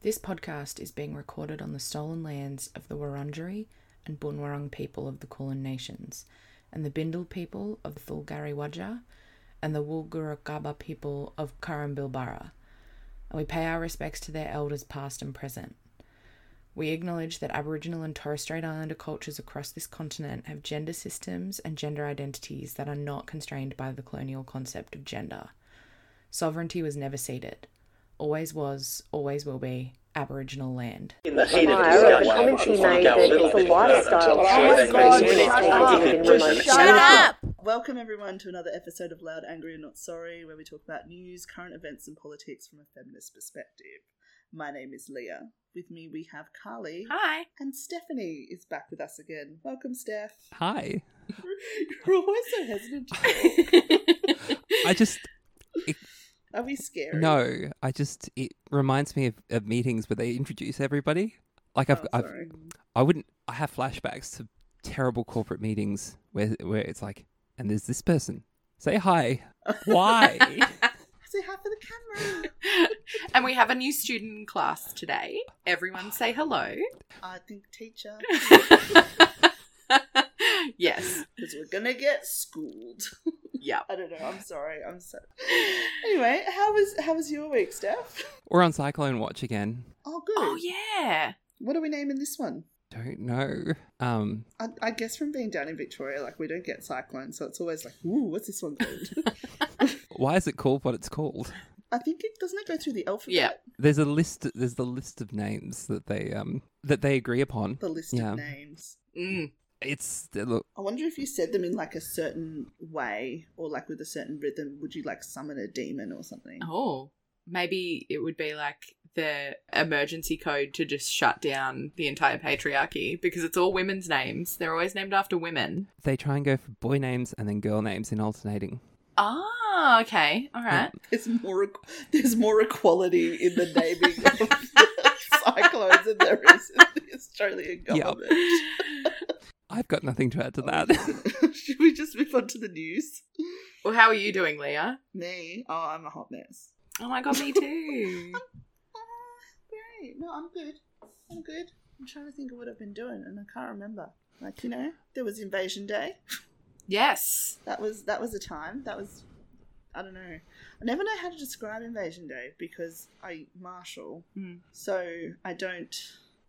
This podcast is being recorded on the stolen lands of the Wurundjeri and Bunwurrung people of the Kulin Nations, and the Bindal people of the Thulgari and the Wulgurukaba people of Karambilbara. And we pay our respects to their elders past and present. We acknowledge that Aboriginal and Torres Strait Islander cultures across this continent have gender systems and gender identities that are not constrained by the colonial concept of gender. Sovereignty was never ceded, always was, always will be Aboriginal land. In the heat of Fire, discussion, the comments he made that it's a lifestyle Oh my change God, within shut up. Welcome everyone to another episode of Loud, Angry and Not Sorry, where we talk about news, current events, and politics from a feminist perspective. My name is Leah. With me we have Carly. Hi. And Stephanie is back with us again. Welcome, Steph. Hi. You're always so hesitant. I just Are we scared? no. I just it reminds me of, of meetings where they introduce everybody. Like I've, Oh, I've sorry. I wouldn't. I have flashbacks to terrible corporate meetings where where it's like, and there's this person. Say hi. Why? Say hi for the camera. and we have a new student in class today. Everyone say hello. I think teacher, yes. because we're gonna get schooled. Yep. I don't know. I'm sorry. I'm so. Anyway, how was how was your week, Steph? We're on Cyclone Watch again. Oh, good. Oh yeah. What are we naming this one? Don't know. Um, I, I guess from being down in Victoria, like we don't get cyclones, so it's always like, ooh, what's this one called? why is it called what it's called? I think it doesn't it go through the alphabet. Yeah. There's a list. There's the list of names that they um that they agree upon. The list Yeah. of names. Mm. It's look. I wonder if you said them in like a certain way or like with a certain rhythm, would you like summon a demon or something? Oh. Maybe it would be like the emergency code to just shut down the entire patriarchy because it's all women's names. They're always named after women. They try and go for boy names and then girl names in alternating. Ah, okay. All right. There's more there's more equality in the naming of cyclones than there is in the Australian Yep. Government. I've got nothing to add to that. Should we just move on to the news? Well, how are you doing, Leah? Me? Oh, I'm a hot mess. Oh my god, me too. Great. No, I'm good. I'm good. I'm trying to think of what I've been doing, and I can't remember. Like you know, there was Invasion Day. yes. That was that was a time. That was I don't know. I never know how to describe Invasion Day because I marshal, Mm. so I don't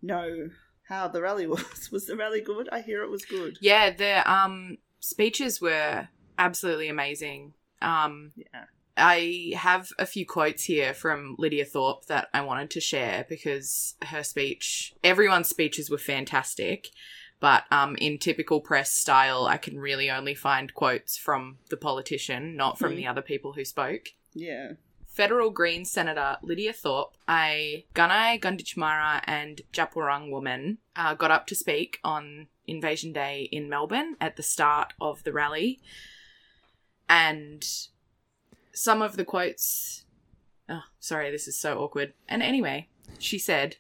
know how the rally was. Was the rally good? I hear it was good. Yeah, the um speeches were absolutely amazing. Um Yeah. I have a few quotes here from Lydia Thorpe that I wanted to share because her speech, everyone's speeches were fantastic, but um, in typical press style, I can really only find quotes from the politician, not from Hmm. the other people who spoke. Yeah. Federal Greens Senator Lydia Thorpe, a Gunai Gunditjmara and Djab Wurrung woman, uh, got up to speak on Invasion Day in Melbourne at the start of the rally. And some of the quotes. Oh, sorry, this is so awkward. And anyway, she said,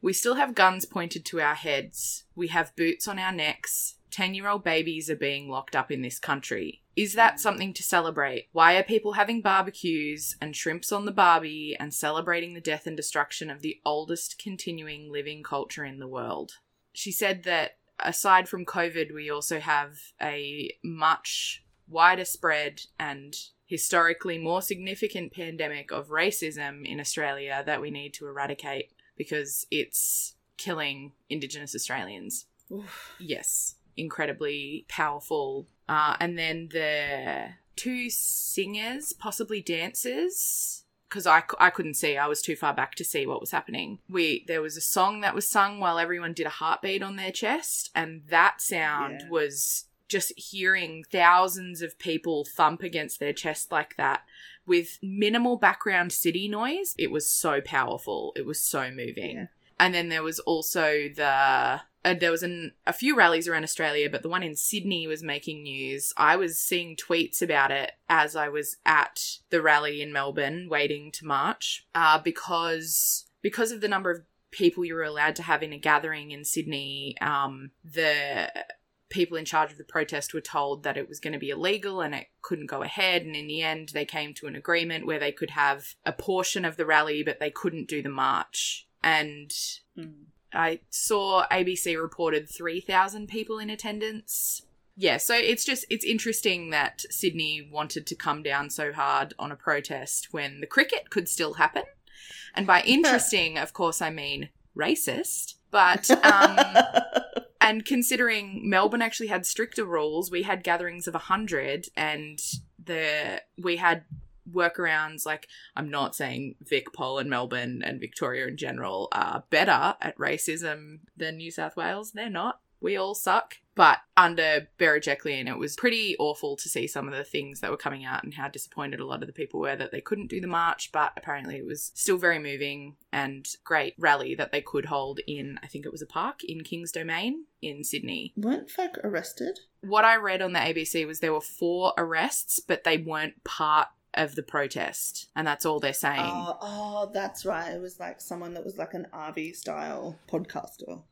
We still have guns pointed to our heads. We have boots on our necks. 10 year old babies are being locked up in this country. Is that mm. something to celebrate? Why are people having barbecues and shrimps on the barbie and celebrating the death and destruction of the oldest continuing living culture in the world? She said that aside from COVID, we also have a much wider spread and historically more significant pandemic of racism in Australia that we need to eradicate because it's killing Indigenous Australians. Oof. Yes, incredibly powerful. Uh, and then the two singers, possibly dancers, because I, I couldn't see. I was too far back to see what was happening. We there was a song that was sung while everyone did a heartbeat on their chest, and that sound Yeah. was just hearing thousands of people thump against their chest like that with minimal background city noise. It was so powerful. It was so moving. Yeah. And then there was also the uh, there was an, a few rallies around Australia, but the one in Sydney was making news. I was seeing tweets about it as I was at the rally in Melbourne, waiting to march, uh, because because of the number of people you were allowed to have in a gathering in Sydney. Um, the people in charge of the protest were told that it was going to be illegal and it couldn't go ahead. And in the end, they came to an agreement where they could have a portion of the rally, but they couldn't do the march and Mm. I saw ABC reported 3,000 people in attendance. Yeah, so it's just it's interesting that Sydney wanted to come down so hard on a protest when the cricket could still happen. And by interesting, of course, I mean racist. But um, and considering Melbourne actually had stricter rules, we had gatherings of 100 and the we had workarounds like I'm not saying Vic Pol and Melbourne and Victoria in general are better at racism than New South Wales. They're not. We all suck. But under Berejiklian, it was pretty awful to see some of the things that were coming out and how disappointed a lot of the people were that they couldn't do the march. But apparently, it was still very moving and great rally that they could hold in, I think it was a park in King's Domain in Sydney. Weren't folk arrested? What I read on the ABC was there were four arrests, but they weren't part of the protest. And that's all they're saying. Oh, oh, that's right. It was like someone that was like an Avi style podcaster.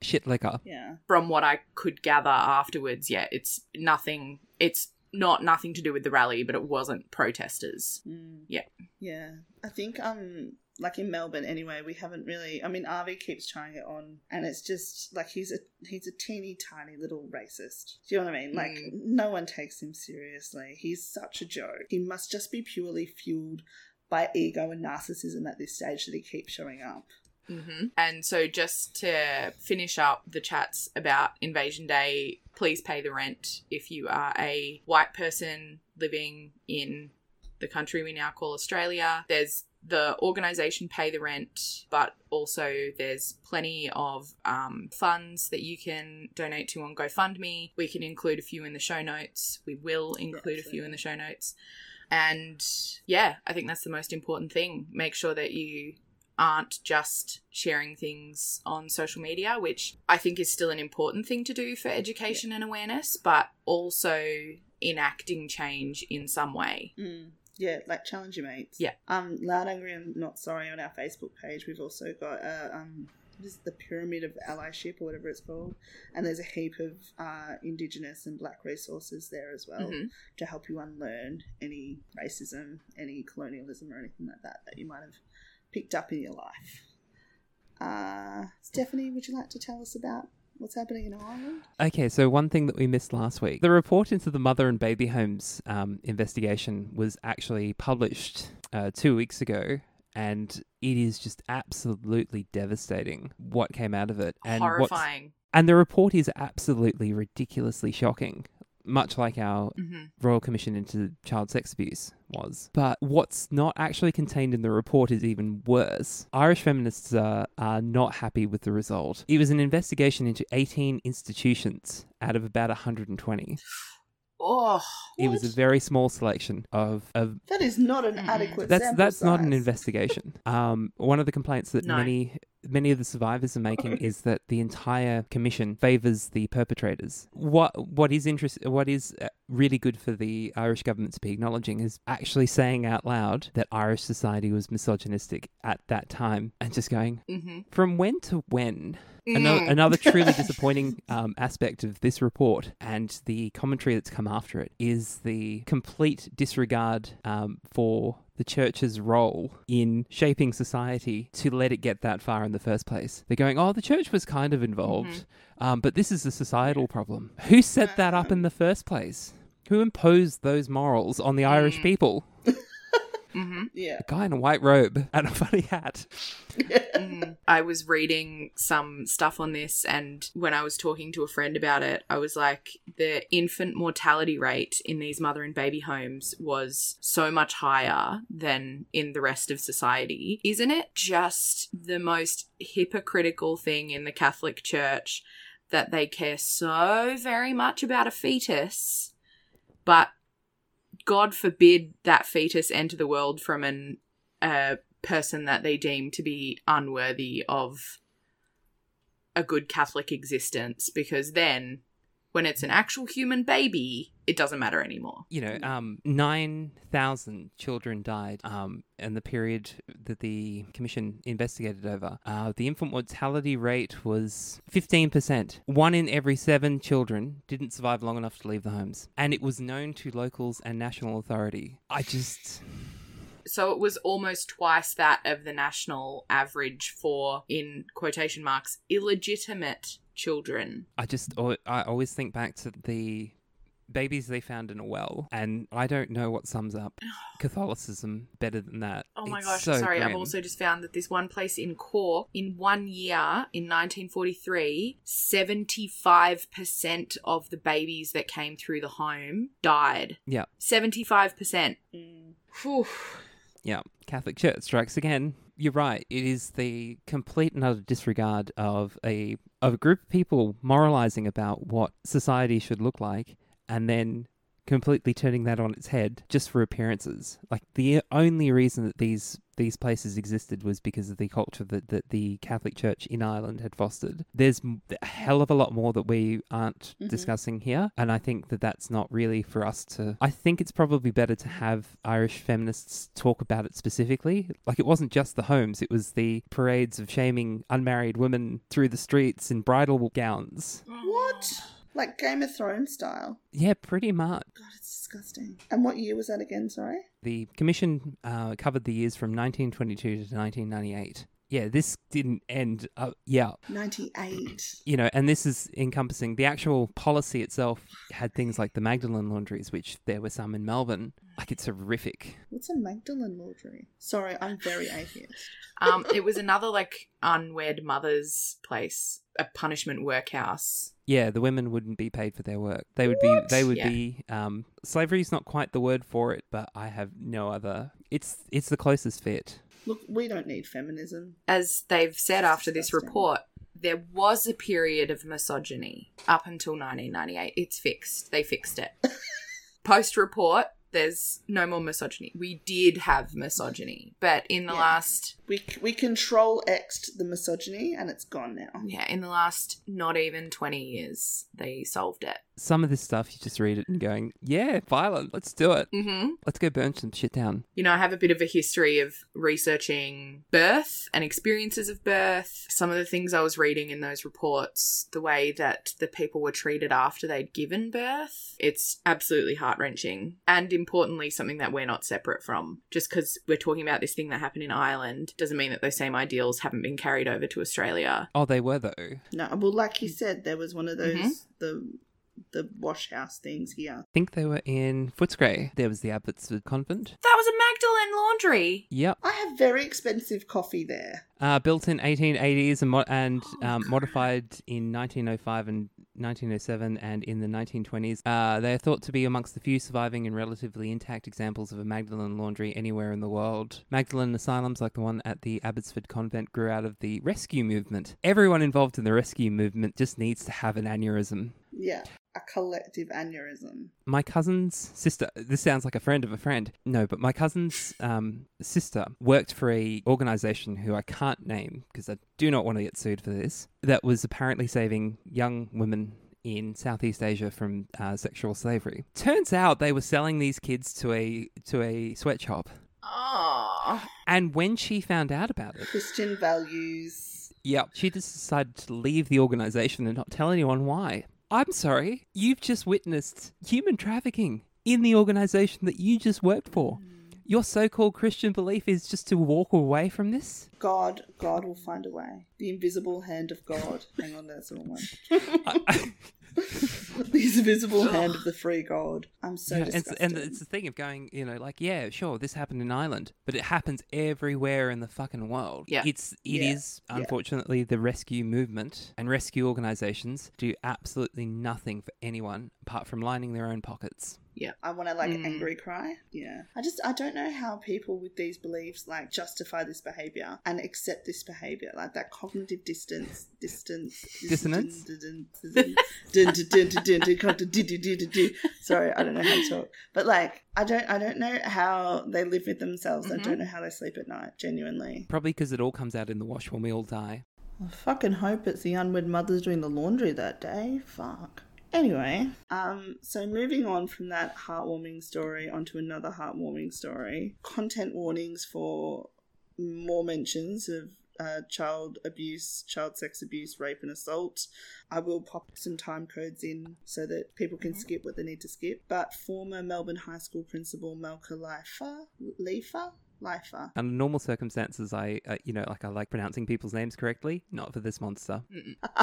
Shit liquor. Yeah. from what I could gather afterwards, yeah, it's nothing. It's not nothing to do with the rally, but it wasn't protesters. Mm. Yeah. Yeah. I think um like in Melbourne anyway, we haven't really I mean Avi keeps trying it on and it's just like he's a he's a teeny tiny little racist. Do you know what I mean? Like Mm. no one takes him seriously. He's such a joke. He must just be purely fueled by ego and narcissism at this stage that he keeps showing up. hmm And so, just to finish up the chats about Invasion Day, please pay the rent if you are a white person living in the country we now call Australia. There's the organization Pay the Rent, but also there's plenty of um, funds that you can donate to on GoFundMe. We can include a few in the show notes. We will include a few in the show notes. And yeah, I think that's the most important thing. Make sure that you aren't just sharing things on social media, which I think is still an important thing to do for education and awareness, but also enacting change in some way. Mm. Yeah, like challenge your mates. Yeah. Um, loud, angry, and not sorry on our Facebook page. We've also got uh, um, what is it, the pyramid of allyship or whatever it's called, and there's a heap of uh, Indigenous and Black resources there as well Mhm. to help you unlearn any racism, any colonialism, or anything like that that you might have picked up in your life. Uh, Stephanie, would you like to tell us about what's happening in Ireland? Okay, so one thing that we missed last week the report into the mother and baby homes um, investigation was actually published uh, two weeks ago. And it is just absolutely devastating what came out of it. And Horrifying. And the report is absolutely ridiculously shocking, much like our hmm Royal Commission into Child Sex Abuse was. But what's not actually contained in the report is even worse. Irish feminists are, are not happy with the result. It was an investigation into 18 institutions out of about 120. Oh, It was a very small selection of, of That is not an adequate. that's sample that's not an investigation. Um, one of the complaints that No. many many of the survivors are making is that the entire commission favors the perpetrators. What what is interest what is uh, really good for the Irish government to be acknowledging is actually saying out loud that Irish society was misogynistic at that time and just going hmm from when to when Another, another truly disappointing um, aspect of this report and the commentary that's come after it is the complete disregard um, for the church's role in shaping society to let it get that far in the first place. They're going, oh, the church was kind of involved, um, but this is a societal problem. Who set that up in the first place? Who imposed those morals on the Irish Mm. people? hmm Yeah. A guy in a white robe and a funny hat. Mhm. I was reading some stuff on this, and when I was talking to a friend about it, I was like, the infant mortality rate in these mother and baby homes was so much higher than in the rest of society. Isn't it just the most hypocritical thing in the Catholic Church that they care so very much about a fetus, but God forbid that fetus enter the world from an a person that they deem to be unworthy of a good Catholic existence because then when it's an actual human baby, it doesn't matter anymore. you know, um, 9,000 children died um, in the period that the commission investigated over. Uh, the infant mortality rate was 15%. One in every seven children didn't survive long enough to leave the homes. And it was known to locals and national authority. I just. So it was almost twice that of the national average for, in quotation marks, illegitimate children. I just I always think back to the babies they found in a well, and I don't know what sums up Catholicism better than that. Oh my It's gosh, so sorry. I've also just found that this one place in Cork, in one year, in 1943, 75% of the babies that came through the home died. yeah 75%. Mm. Whew. Yeah Catholic Church strikes again. You're right. It is the complete and utter disregard of a of a group of people moralizing about what society should look like, and then completely turning that on its head just for appearances. Like the only reason that these these places existed was because of the culture that, that the Catholic Church in Ireland had fostered. There's a hell of a lot more that we aren't Mhm. discussing here, and I think that that's not really for us to. I think it's probably better to have Irish feminists talk about it specifically. Like it wasn't just the homes; it was the parades of shaming unmarried women through the streets in bridal gowns. What? Like Game of Thrones style? Yeah, pretty much. God, it's disgusting. And what year was that again? Sorry. The commission uh, covered the years from 1922 to 1998. Yeah, this didn't end. Uh, yeah, Ninety-eight. you know, and this is encompassing the actual policy itself had things like the Magdalen laundries, which there were some in Melbourne. Like it's horrific. What's a Magdalen laundry? Sorry, I'm very atheist. Um, it was another like unwed mother's place, a punishment workhouse. Yeah, the women wouldn't be paid for their work. They would be. They would Yeah. be. Um, slavery is not quite the word for it, but I have no other. It's it's the closest fit. Look, we don't need feminism. As they've said after this report, there was a period of misogyny up until 1998. It's fixed. They fixed it. Post report, there's no more misogyny. We did have misogyny, but in the Yeah. last We we control X'd the misogyny, and it's gone now. yeah, in the last not even 20 years, they solved it. Some of this stuff you just read it and going, yeah, violent. Let's do it. Mhm. Let's go burn some shit down. You know, I have a bit of a history of researching birth and experiences of birth. Some of the things I was reading in those reports, the way that the people were treated after they'd given birth, it's absolutely heart wrenching. And importantly, something that we're not separate from. Just because we're talking about this thing that happened in Ireland doesn't mean that those same ideals haven't been carried over to Australia. Oh, they were though. No, well, like you said, there was one of those Mhm. the the wash house things here. I think they were in Footscray. There was the Abbotsford Convent. That was a Magdalene laundry. Yep. I have very expensive coffee there. Uh, built in 1880s and, mo- and Oh, um, God. modified in 1905 and 1907 and in the 1920s. Uh, they are thought to be amongst the few surviving and relatively intact examples of a Magdalen laundry anywhere in the world. Magdalen asylums, like the one at the Abbotsford Convent, grew out of the rescue movement. Everyone involved in the rescue movement just needs to have an aneurysm. Yeah, a collective aneurysm. my cousin's sister this sounds like a friend of a friend no but my cousin's um, sister worked for a organization who i can't name because i do not want to get sued for this that was apparently saving young women in Southeast Asia from uh, sexual slavery. Turns out they were selling these kids to a to a sweatshop, Oh. and when she found out about it, Christian values. Yep. She just decided to leave the organization and not tell anyone why. I'm sorry, you've just witnessed human trafficking in the organization that you just worked for. Your so called Christian belief is just to walk away from this? God, God will find a way. The invisible hand of God. Hang on, that's the wrong one. I- the invisible hand of the free God. I'm so Yeah, and, disgusted. and it's the thing of going, you know, like, yeah, sure, this happened in Ireland, but it happens everywhere in the fucking world. Yeah. It's it Yeah, is yeah. unfortunately the rescue movement and rescue organizations do absolutely nothing for anyone apart from lining their own pockets. I want to like Mm. angry cry. Yeah. I just I don't know how people with these beliefs like justify this behavior and accept this behavior like that cognitive distance distance Dissonance? Sorry, I don't know how to talk. But like I don't I don't know how they live with themselves. I Mhm. don't know how they sleep at night, genuinely. Probably because it all comes out in the wash when we all die. I fucking hope it's the unwed mothers doing the laundry that day. Fuck. Anyway, um, so moving on from that heartwarming story onto another heartwarming story. Content warnings for more mentions of uh, child abuse, child sex abuse, rape, and assault. I will pop some time codes in so that people can skip what they need to skip. But former Melbourne High School principal Malka Leifer, Leifer Lifer. Under normal circumstances, I, uh, you know, like I like pronouncing people's names correctly. Not for this monster.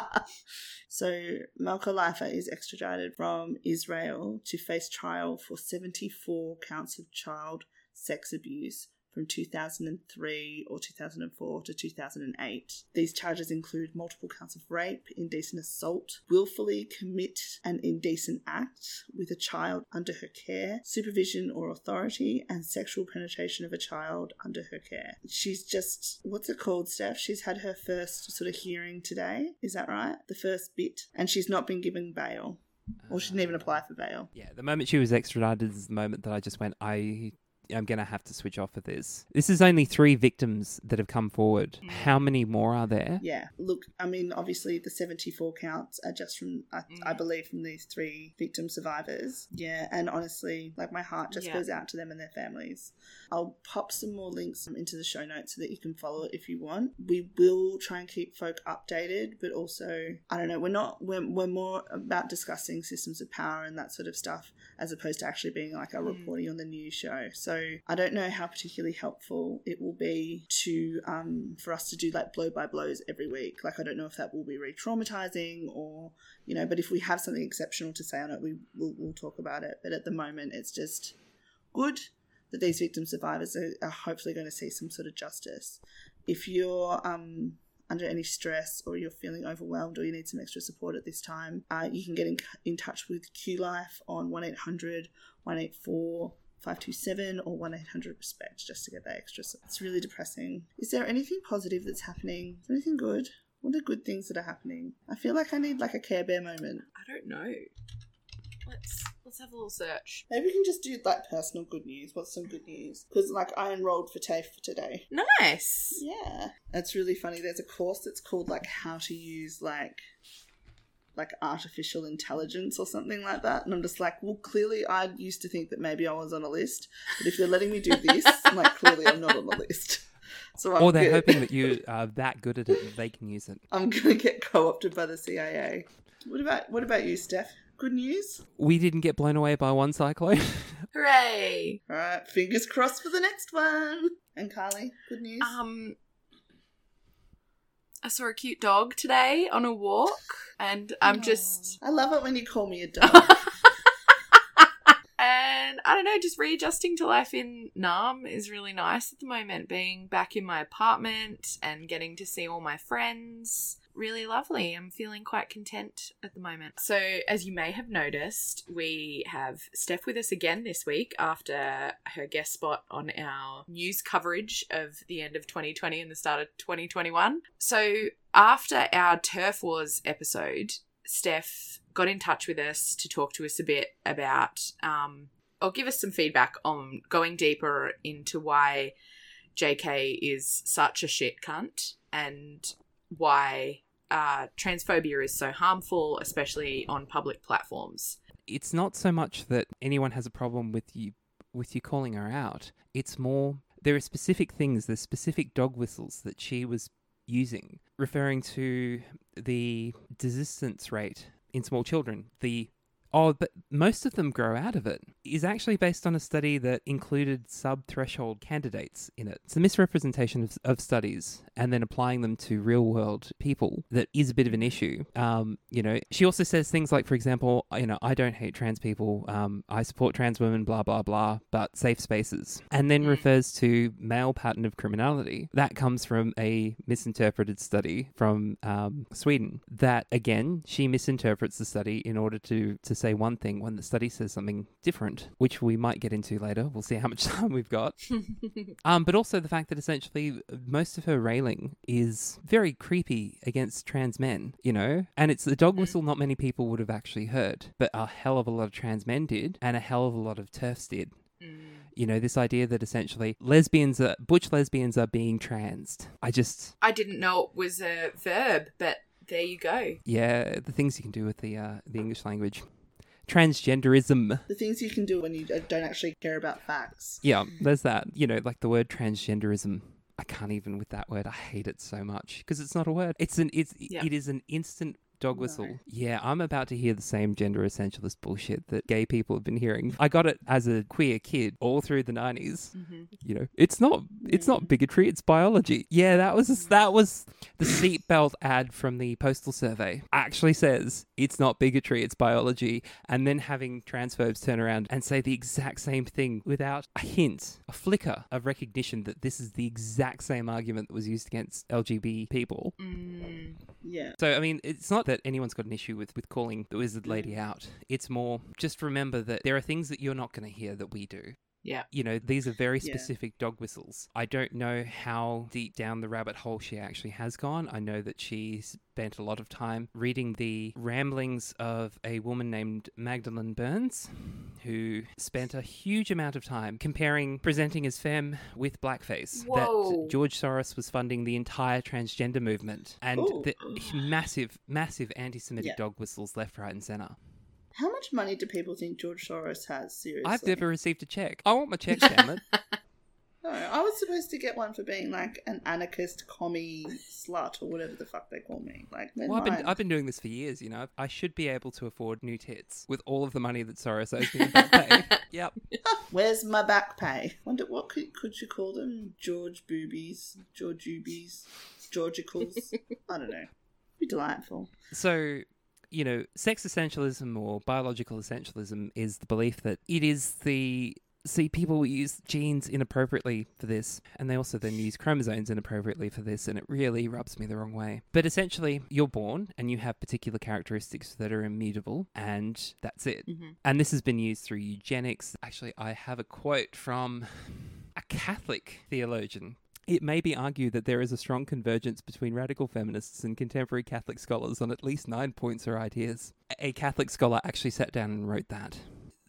so Malka Lifer is extradited from Israel to face trial for 74 counts of child sex abuse from 2003 or 2004 to 2008. These charges include multiple counts of rape, indecent assault, willfully commit an indecent act with a child under her care, supervision or authority, and sexual penetration of a child under her care. She's just, what's it called, Steph? She's had her first sort of hearing today. Is that right? The first bit. And she's not been given bail. Or she didn't even apply for bail. Yeah, the moment she was extradited is the moment that I just went, I I'm going to have to switch off of this. This is only three victims that have come forward. Mm. How many more are there? Yeah, look, I mean, obviously the 74 counts are just from, I, I Mm. believe, from these three victim survivors. Yeah, and honestly, like my heart just Yeah. goes out to them and their families. I'll pop some more links into the show notes so that you can follow it if you want. We will try and keep folk updated, but also, I don't know, we're not, we're, we're more about discussing systems of power and that sort of stuff as opposed to actually being like a Mm. reporting on the news show. So I don't know how particularly helpful it will be to um for us to do like blow by blows every week. Like I don't know if that will be re-traumatizing or you know, but if we have something exceptional to say on it, we will we'll talk about it. But at the moment, it's just good that these victim survivors are, are hopefully going to see some sort of justice. If you're um under any stress or you're feeling overwhelmed or you need some extra support at this time, uh, you can get in, in touch with QLife on 1 800 184 527 or 1 800 RESPECT just to get that extra. support. It's really depressing. Is there anything positive that's happening? Is anything good? What are good things that are happening? I feel like I need like a Care Bear moment. I don't know. Let's let's have a little search. Maybe we can just do like personal good news. What's some good news? Because like I enrolled for TAFE for today. Nice. Yeah, that's really funny. There's a course that's called like how to use like like artificial intelligence or something like that, and I'm just like, well, clearly I used to think that maybe I was on a list, but if they're letting me do this, I'm like clearly I'm not on the list. So I'm or they're good. hoping that you are that good at it that they can use it. I'm gonna get co-opted by the CIA. What about what about you, Steph? Good news. We didn't get blown away by one cyclone. Hooray. All right, fingers crossed for the next one. And Carly, good news. Um I saw a cute dog today on a walk and I'm just I love it when you call me a dog. and I don't know, just readjusting to life in Naarm is really nice at the moment. Being back in my apartment and getting to see all my friends. Really lovely. I'm feeling quite content at the moment. So, as you may have noticed, we have Steph with us again this week after her guest spot on our news coverage of the end of 2020 and the start of 2021. So, after our TERF Wars episode, Steph got in touch with us to talk to us a bit about, um, or give us some feedback on going deeper into why JK is such a shit cunt and why uh, transphobia is so harmful, especially on public platforms. it's not so much that anyone has a problem with you with you calling her out. It's more there are specific things, there's specific dog whistles that she was using, referring to the desistance rate in small children. The oh, but most of them grow out of it is actually based on a study that included sub-threshold candidates in it. It's a misrepresentation of, of studies and then applying them to real-world people that is a bit of an issue. Um, you know, she also says things like, for example, you know, I don't hate trans people, um, I support trans women, blah blah blah, but safe spaces, and then Mm. refers to male pattern of criminality. That comes from a misinterpreted study from um, Sweden. That again, she misinterprets the study in order to to say one thing when the study says something different, which we might get into later. We'll see how much time we've got. Um, but also the fact that essentially most of her railing is very creepy against trans men, you know? And it's the dog whistle not many people would have actually heard, but a hell of a lot of trans men did, and a hell of a lot of TERFs did. Mm. You know, this idea that essentially lesbians are, butch lesbians are being transed. I just, I didn't know it was a verb, but there you go. yeah, the things you can do with the, uh, the English language. Transgenderism. the things you can do when you don't actually care about facts. Yeah, there's that. You know, like the word transgenderism. I can't even with that word. I hate it so much because it's not a word. It's an it's Yeah. it is an instant dog No. whistle. Yeah, I'm about to hear the same gender essentialist bullshit that gay people have been hearing. I got it as a queer kid all through the 90s. Mm-hmm. You know, it's not it's not bigotry, it's biology. Yeah, that was that was the seatbelt ad from the postal survey. Actually says it's not bigotry, it's biology, and then having transphobes turn around and say the exact same thing without a hint, a flicker of recognition that this is the exact same argument that was used against LGBT people. Mm. Yeah. So I mean, it's not that anyone's got an issue with with calling the wizard lady mm. out. It's more just remember that there are things that you're not going to hear that we do. Yeah. You know, these are very Yeah. specific dog whistles. I don't know how deep down the rabbit hole she actually has gone. I know that she spent a lot of time reading the ramblings of a woman named Magdalen Berns, who spent a huge amount of time comparing presenting as femme with blackface. Whoa. That George Soros was funding the entire transgender movement and Ooh. the massive, massive anti-Semitic Yeah. dog whistles left, right, and center. How much money do people think George Soros has? Seriously, I've never received a check. I want my check, damn it. No, I was supposed to get one for being like an anarchist commie slut or whatever the fuck they call me. Like, Well, I've been. I've been doing this for years, you know. I should be able to afford new tits with all of the money that Soros owes me in back pay. Yep. Where's my back pay? Wonder what could, could you call them? George boobies, George ubies, Georgicals. I don't know. Be delightful. So, you know, sex essentialism or biological essentialism is the belief that it is the. See, people use genes inappropriately for this, and they also then use chromosomes inappropriately for this, and it really rubs me the wrong way. But essentially, you're born and you have particular characteristics that are immutable, and that's it. Mhm. And this has been used through eugenics. Actually, I have a quote from a Catholic theologian. It may be argued that there is a strong convergence between radical feminists and contemporary Catholic scholars on at least nine points or ideas. A Catholic scholar actually sat down and wrote that.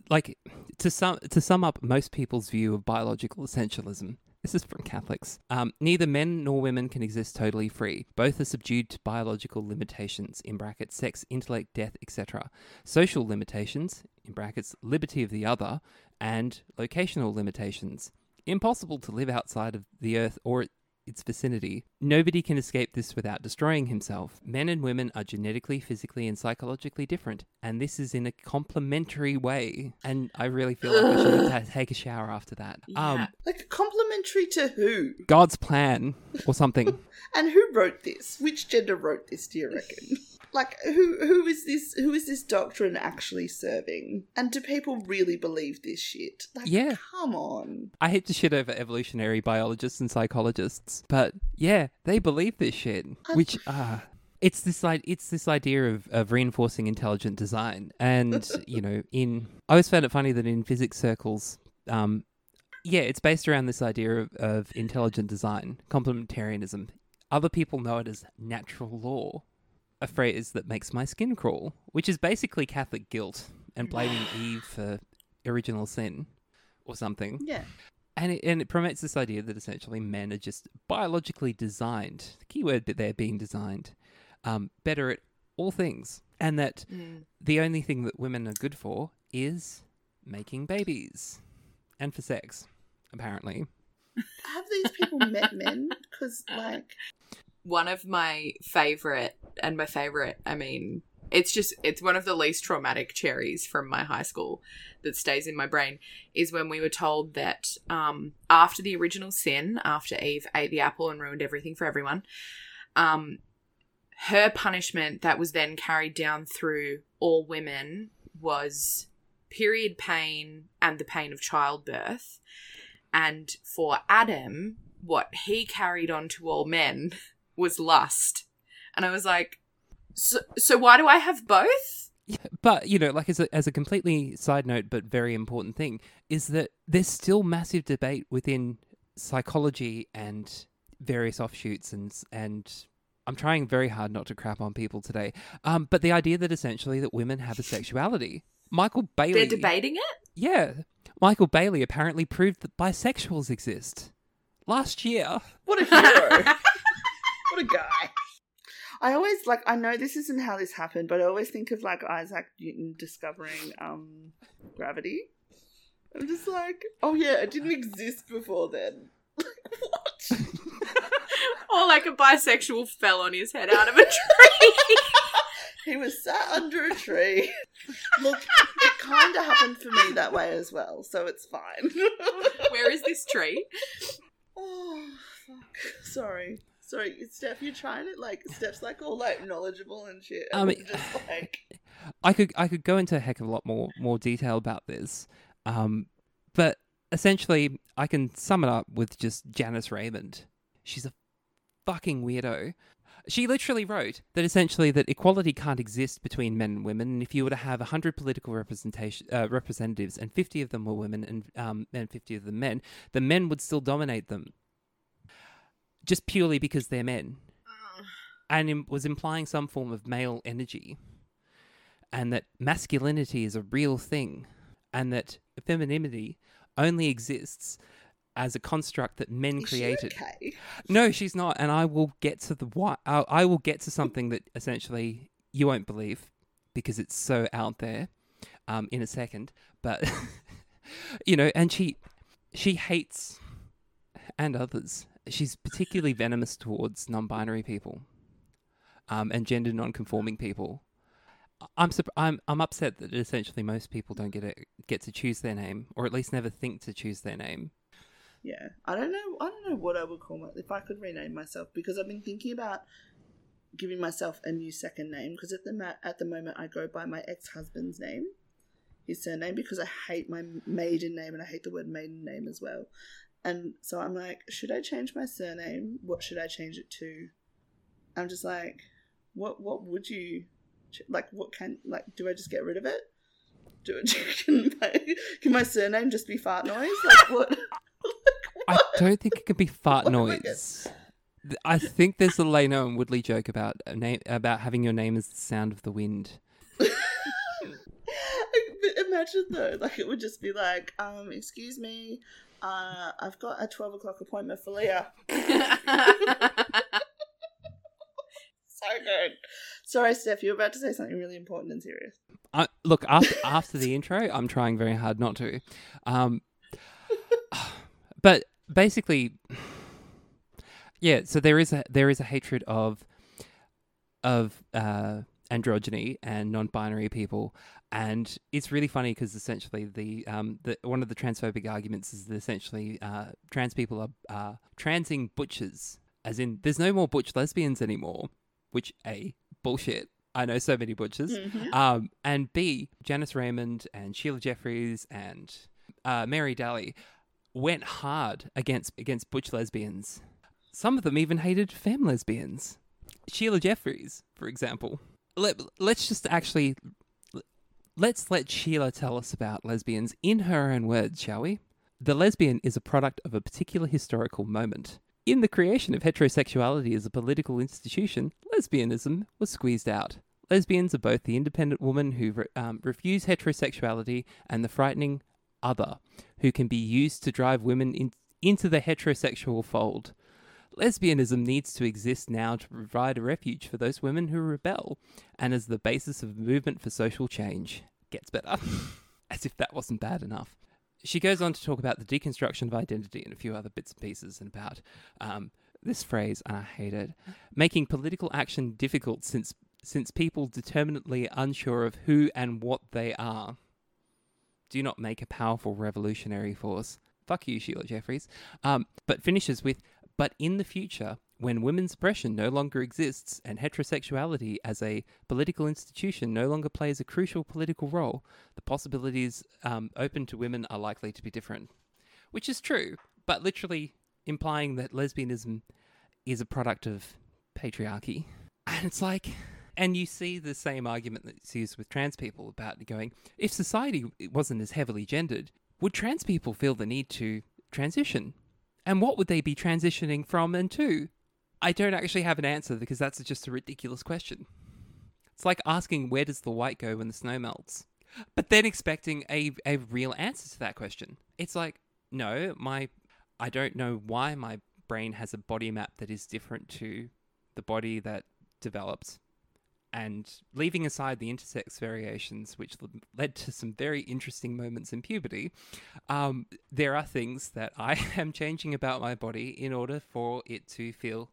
Like to sum to sum up most people's view of biological essentialism. This is from Catholics. Um, neither men nor women can exist totally free. Both are subdued to biological limitations (in brackets sex, intellect, death, etc.), social limitations (in brackets liberty of the other), and locational limitations. Impossible to live outside of the Earth or its vicinity. Nobody can escape this without destroying himself. Men and women are genetically, physically, and psychologically different, and this is in a complementary way. And I really feel like I should ta- take a shower after that. Yeah. Um, Like, complimentary to who? God's plan or something. And who wrote this? Which gender wrote this? Do you reckon? Like, who who is this? Who is this doctrine actually serving? And do people really believe this shit? Like, Yeah. come on. I hate to shit over evolutionary biologists and psychologists, but yeah, they believe this shit. Which uh it's this like it's this idea of, of reinforcing intelligent design. And, you know, in I always found it funny that in physics circles, um yeah, it's based around this idea of, of intelligent design, complementarianism. Other people know it as natural law, a phrase that makes my skin crawl, which is basically Catholic guilt and blaming Eve for original sin or something. Yeah. And it, and it promotes this idea that essentially men are just biologically designed, the key word that they're being designed, um, better at all things. And that Mm. the only thing that women are good for is making babies and for sex, apparently. Have these people met men? Because, like, one of my favorite and my favorite i mean it's just it's one of the least traumatic cherries from my high school that stays in my brain is when we were told that um after the original sin after eve ate the apple and ruined everything for everyone um her punishment that was then carried down through all women was period pain and the pain of childbirth. And for adam what he carried on to all men was lust. And I was like, so, so why do I have both? Yeah, but you know, like as a as a completely side note, but very important thing is that there's still massive debate within psychology and various offshoots, and and I'm trying very hard not to crap on people today. Um, but the idea that essentially that women have a sexuality, Michael Bailey, They're debating it? yeah, Michael Bailey apparently proved that bisexuals exist last year. what a hero. what a guy. I always, like, I know this isn't how this happened, but I always think of, like, Isaac Newton discovering um gravity. I'm just like, oh yeah, it didn't exist before then. Like, what? or like a bisexual fell on his head out of a tree. He was sat under a tree. Look, it kind of happened for me that way as well, so it's fine. Where is this tree? oh, fuck. Sorry. Sorry, Steph, you're trying to, like, Steph's, like, all, like, knowledgeable and shit. I mean- I'm just, like, I could I could go into a heck of a lot more more detail about this, um, but essentially I can sum it up with just Janice Raymond. She's a fucking weirdo. She literally wrote that essentially that equality can't exist between men and women, and if you were to have hundred political representation uh, representatives and fifty of them were women and um, and fifty of them men, the men would still dominate them, just purely because they're men and im- was implying some form of male energy, and that masculinity is a real thing, and that femininity only exists as a construct that men is she created. okay? No, she's not, and I will get to the why. I I will get to something that essentially you won't believe because it's so out there, um, in a second. But you know, and she she hates and others. She's particularly venomous towards non-binary people, um, and gender non-conforming people. I'm sup- I'm I'm upset that essentially most people don't get it get to choose their name, or at least never think to choose their name. Yeah, I don't know. I don't know what I would call my if I could rename myself because I've been thinking about giving myself a new second name because at the ma- at the moment I go by my ex husband's name, his surname because I hate my maiden name and I hate the word maiden name as well. And so I'm like, should I change my surname? What should I change it to? I'm just like, what what would you like? What can like? Do I just get rid of it? Do it? Can my, can my surname just be fart noise? Like what? I don't think it could be fart What noise. I think there's a Lano and Woodley joke about name about having your name as the sound of the wind. Imagine though, like it would just be like, um, excuse me, uh, I've got a twelve o'clock appointment for Leah. So good. Sorry, Steph, you're about to say something really important and serious. I, look after after the intro, I'm trying very hard not to. Um, but basically, yeah. So there is a there is a hatred of of uh, androgyny and non-binary people, and it's really funny because essentially the um the one of the transphobic arguments is that essentially uh, trans people are uh, transing butchers, as in there's no more butch lesbians anymore, which a bullshit. I know so many butchers. Mhm. Um, and B, Janice Raymond and Sheila Jeffreys and uh, Mary Daly went hard against against butch lesbians. Some of them even hated femme lesbians. Sheila Jeffreys, for example. Let, let's just actually let's let Sheila tell us about lesbians in her own words, shall we? The lesbian is a product of a particular historical moment. In the creation of heterosexuality as a political institution, lesbianism was squeezed out. Lesbians are both the independent woman who re- um, refuse heterosexuality and the frightening other, who can be used to drive women in- into the heterosexual fold. Lesbianism needs to exist now to provide a refuge for those women who rebel, and as the basis of a movement for social change. Gets better. as if that wasn't bad enough. She goes on to talk about the deconstruction of identity and a few other bits and pieces, and about um, this phrase, and I hate it, making political action difficult since since people determinately unsure of who and what they are. Do not make a powerful revolutionary force. Fuck you, Sheila Jeffreys. Um, but finishes with, but in the future, when women's oppression no longer exists and heterosexuality as a political institution no longer plays a crucial political role, the possibilities um, open to women are likely to be different. Which is true, but literally implying that lesbianism is a product of patriarchy. And it's like, and you see the same argument that's used with trans people about going, if society wasn't as heavily gendered, would trans people feel the need to transition? And what would they be transitioning from and to? I don't actually have an answer because that's just a ridiculous question. It's like asking where does the white go when the snow melts? But then expecting a, a real answer to that question. It's like, no, my I don't know why my brain has a body map that is different to the body that developed. And leaving aside the intersex variations, which led to some very interesting moments in puberty, um, there are things that I am changing about my body in order for it to feel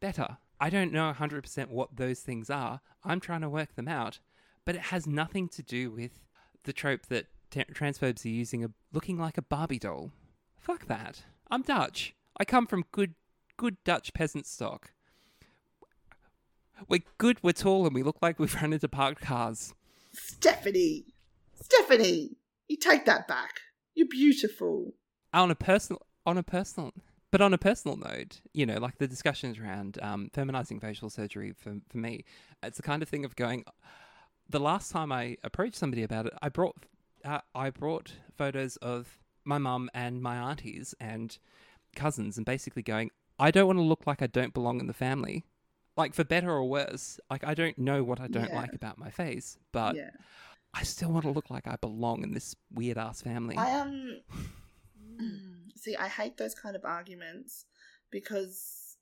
better. I don't know 100% what those things are. I'm trying to work them out. But it has nothing to do with the trope that t- transphobes are using of looking like a Barbie doll. Fuck that. I'm Dutch. I come from good, good Dutch peasant stock. We're good, we're tall, and we look like we've run into parked cars. Stephanie, Stephanie, you take that back. You're beautiful. On a personal, on a personal, but on a personal note, you know, like the discussions around um, feminizing facial surgery for for me, it's the kind of thing of going. The last time I approached somebody about it, I brought uh, I brought photos of my mum and my aunties and cousins, and basically going, I don't want to look like I don't belong in the family. Like for better or worse, like I don't know what I don't Yeah. like about my face, but yeah. I still want to look like I belong in this weird ass family. I um see. I hate those kind of arguments because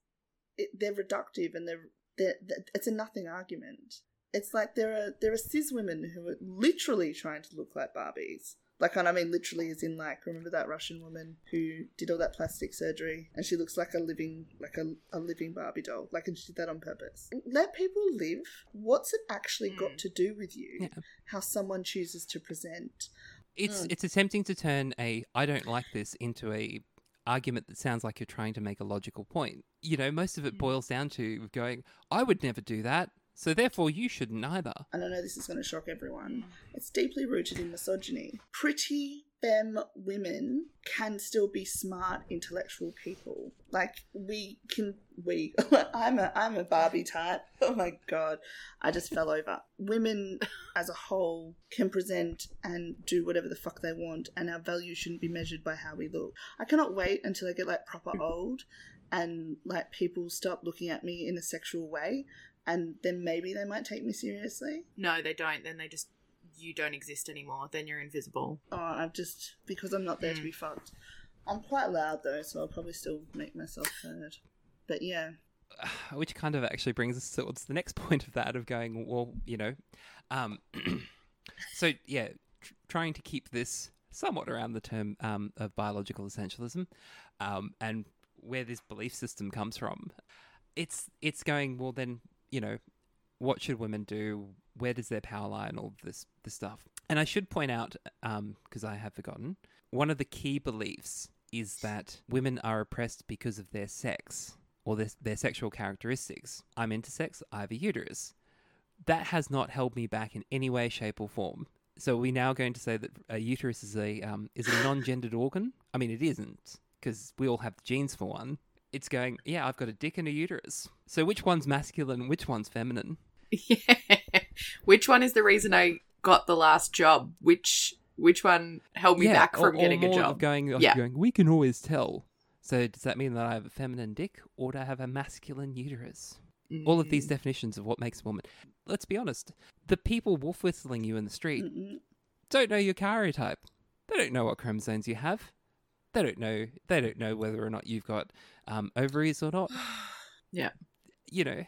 it, they're reductive and they're, they're, they it's a nothing argument. It's like there are there are cis women who are literally trying to look like Barbies. Like, and I mean literally, as in like, remember that Russian woman who did all that plastic surgery and she looks like a living, like a, a living Barbie doll. Like, and she did that on purpose. Let people live. What's it actually got Mm. to do with you? Yeah. How someone chooses to present. It's Mm. it's attempting to turn a I don't like this into a argument that sounds like you're trying to make a logical point. You know, most of it Mm. boils down to going, I would never do that, so therefore you shouldn't either. and I know this is going to shock everyone, it's deeply rooted in misogyny. Pretty femme women can still be smart, intellectual people. Like we can, we. I'm a, I'm a Barbie type. Oh my god, I just fell over. Women as a whole can present and do whatever the fuck they want, and our value shouldn't be measured by how we look. I cannot wait until I get like proper old, and like people stop looking at me in a sexual way and then maybe they might take me seriously. No, they don't. Then they just you don't exist anymore. Then you're invisible. Oh, I'm just because I'm not there to be fucked. I'm quite loud though, so I'll probably still make myself heard. But yeah, Which kind of actually brings us towards the next point of that of going, well, you know, um, so yeah, tr- trying to keep this somewhat around the term um, of biological essentialism, um, and where this belief system comes from. It's it's going well. Then you know, what should women do? Where does their power lie, and all this this stuff. And I should point out, because I have forgotten, one of the key beliefs is that women are oppressed because of their sex or their, their sexual characteristics. I'm intersex, I have a uterus. That has not held me back in any way, shape, or form. So are we now going to say that a uterus is a um, is a non-gendered organ? I mean, it isn't because we all have the genes for one. It's going, yeah, I've got a dick and a uterus. So which one's masculine? Which one's feminine? Yeah. Which one is the reason I got the last job? Which which one held me yeah, back from or getting a job? Going, Yeah. going, we can always tell. So does that mean that I have a feminine dick or do I have a masculine uterus? All of Mm. these definitions of what makes a woman. Let's be honest. The people wolf whistling you in the street Mm-mm. don't know your karyotype. They don't know what chromosomes you have. They don't know. They don't know whether or not you've got um, ovaries or not. Yeah. You know,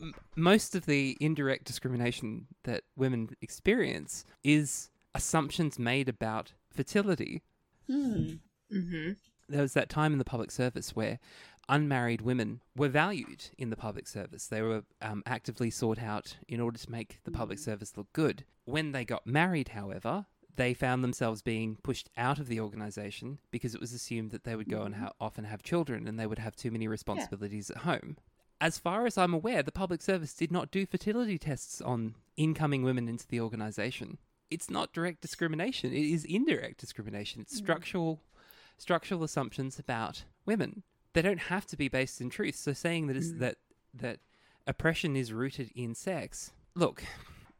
m- most of the indirect discrimination that women experience is assumptions made about fertility. Hmm. Mm-hmm. There was that time in the public service where unmarried women were valued in the public service. They were um, actively sought out in order to make the public service look good. When they got married, however, they found themselves being pushed out of the organization because it was assumed that they would go and mm-hmm. ha- often have children and they would have too many responsibilities at home. As far as I'm aware, the public service did not do fertility tests on incoming women into the organization. It's not direct discrimination, it is indirect discrimination. It's mm-hmm. structural structural assumptions about women. They don't have to be based in truth. So saying that is mm. that that oppression is rooted in sex. Look,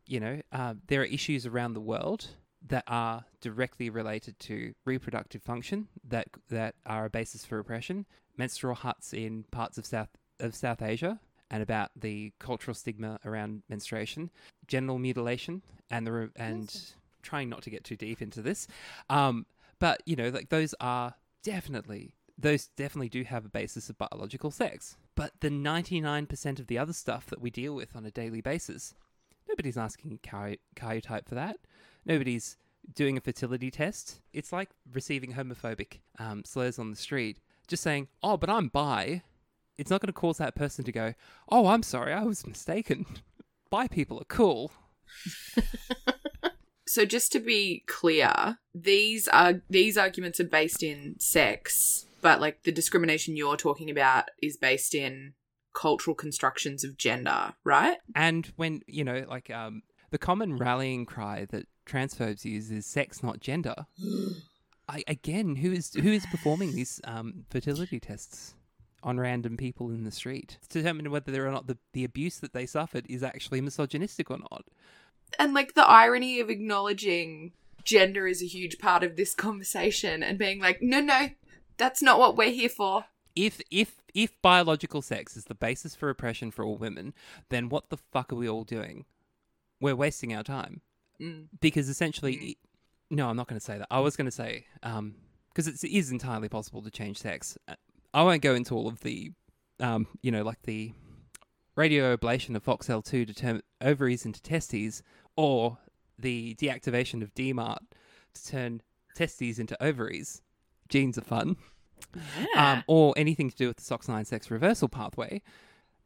you know, uh, there are issues around the world that are directly related to reproductive function that that are a basis for oppression. Menstrual huts in parts of South of South Asia and about the cultural stigma around menstruation, genital mutilation, and the re- and trying not to get too deep into this. Um, but you know, like those are definitely those definitely do have a basis of biological sex. But the ninety nine percent of the other stuff that we deal with on a daily basis, nobody's asking a karyotype for that. Nobody's doing a fertility test. It's like receiving homophobic um, slurs on the street. Just saying, "Oh, but I'm bi." it's not going to cause that person to go, "Oh, I'm sorry, I was mistaken. Bi people are cool." So just to be clear, these are these arguments are based in sex, but like the discrimination you're talking about is based in cultural constructions of gender, right? And when you know, like um, the common rallying cry that transphobes use is "sex, not gender." I, again, who is who is performing these um, fertility tests on random people in the street to determine whether or not the, the abuse that they suffered is actually misogynistic or not? And like the irony of acknowledging gender is a huge part of this conversation and being like, no, no, that's not what we're here for. If if if biological sex is the basis for oppression for all women, then what the fuck are we all doing? We're wasting our time Mm. because essentially, no, I'm not going to say that. I was going to say because it is entirely possible to change sex. Uh, I won't go into all of the, um, you know, like the radio ablation of FOXL2 to turn ovaries into testes, or the deactivation of DMART to turn testes into ovaries. Genes are fun. Um, or anything to do with the SOX9 sex reversal pathway.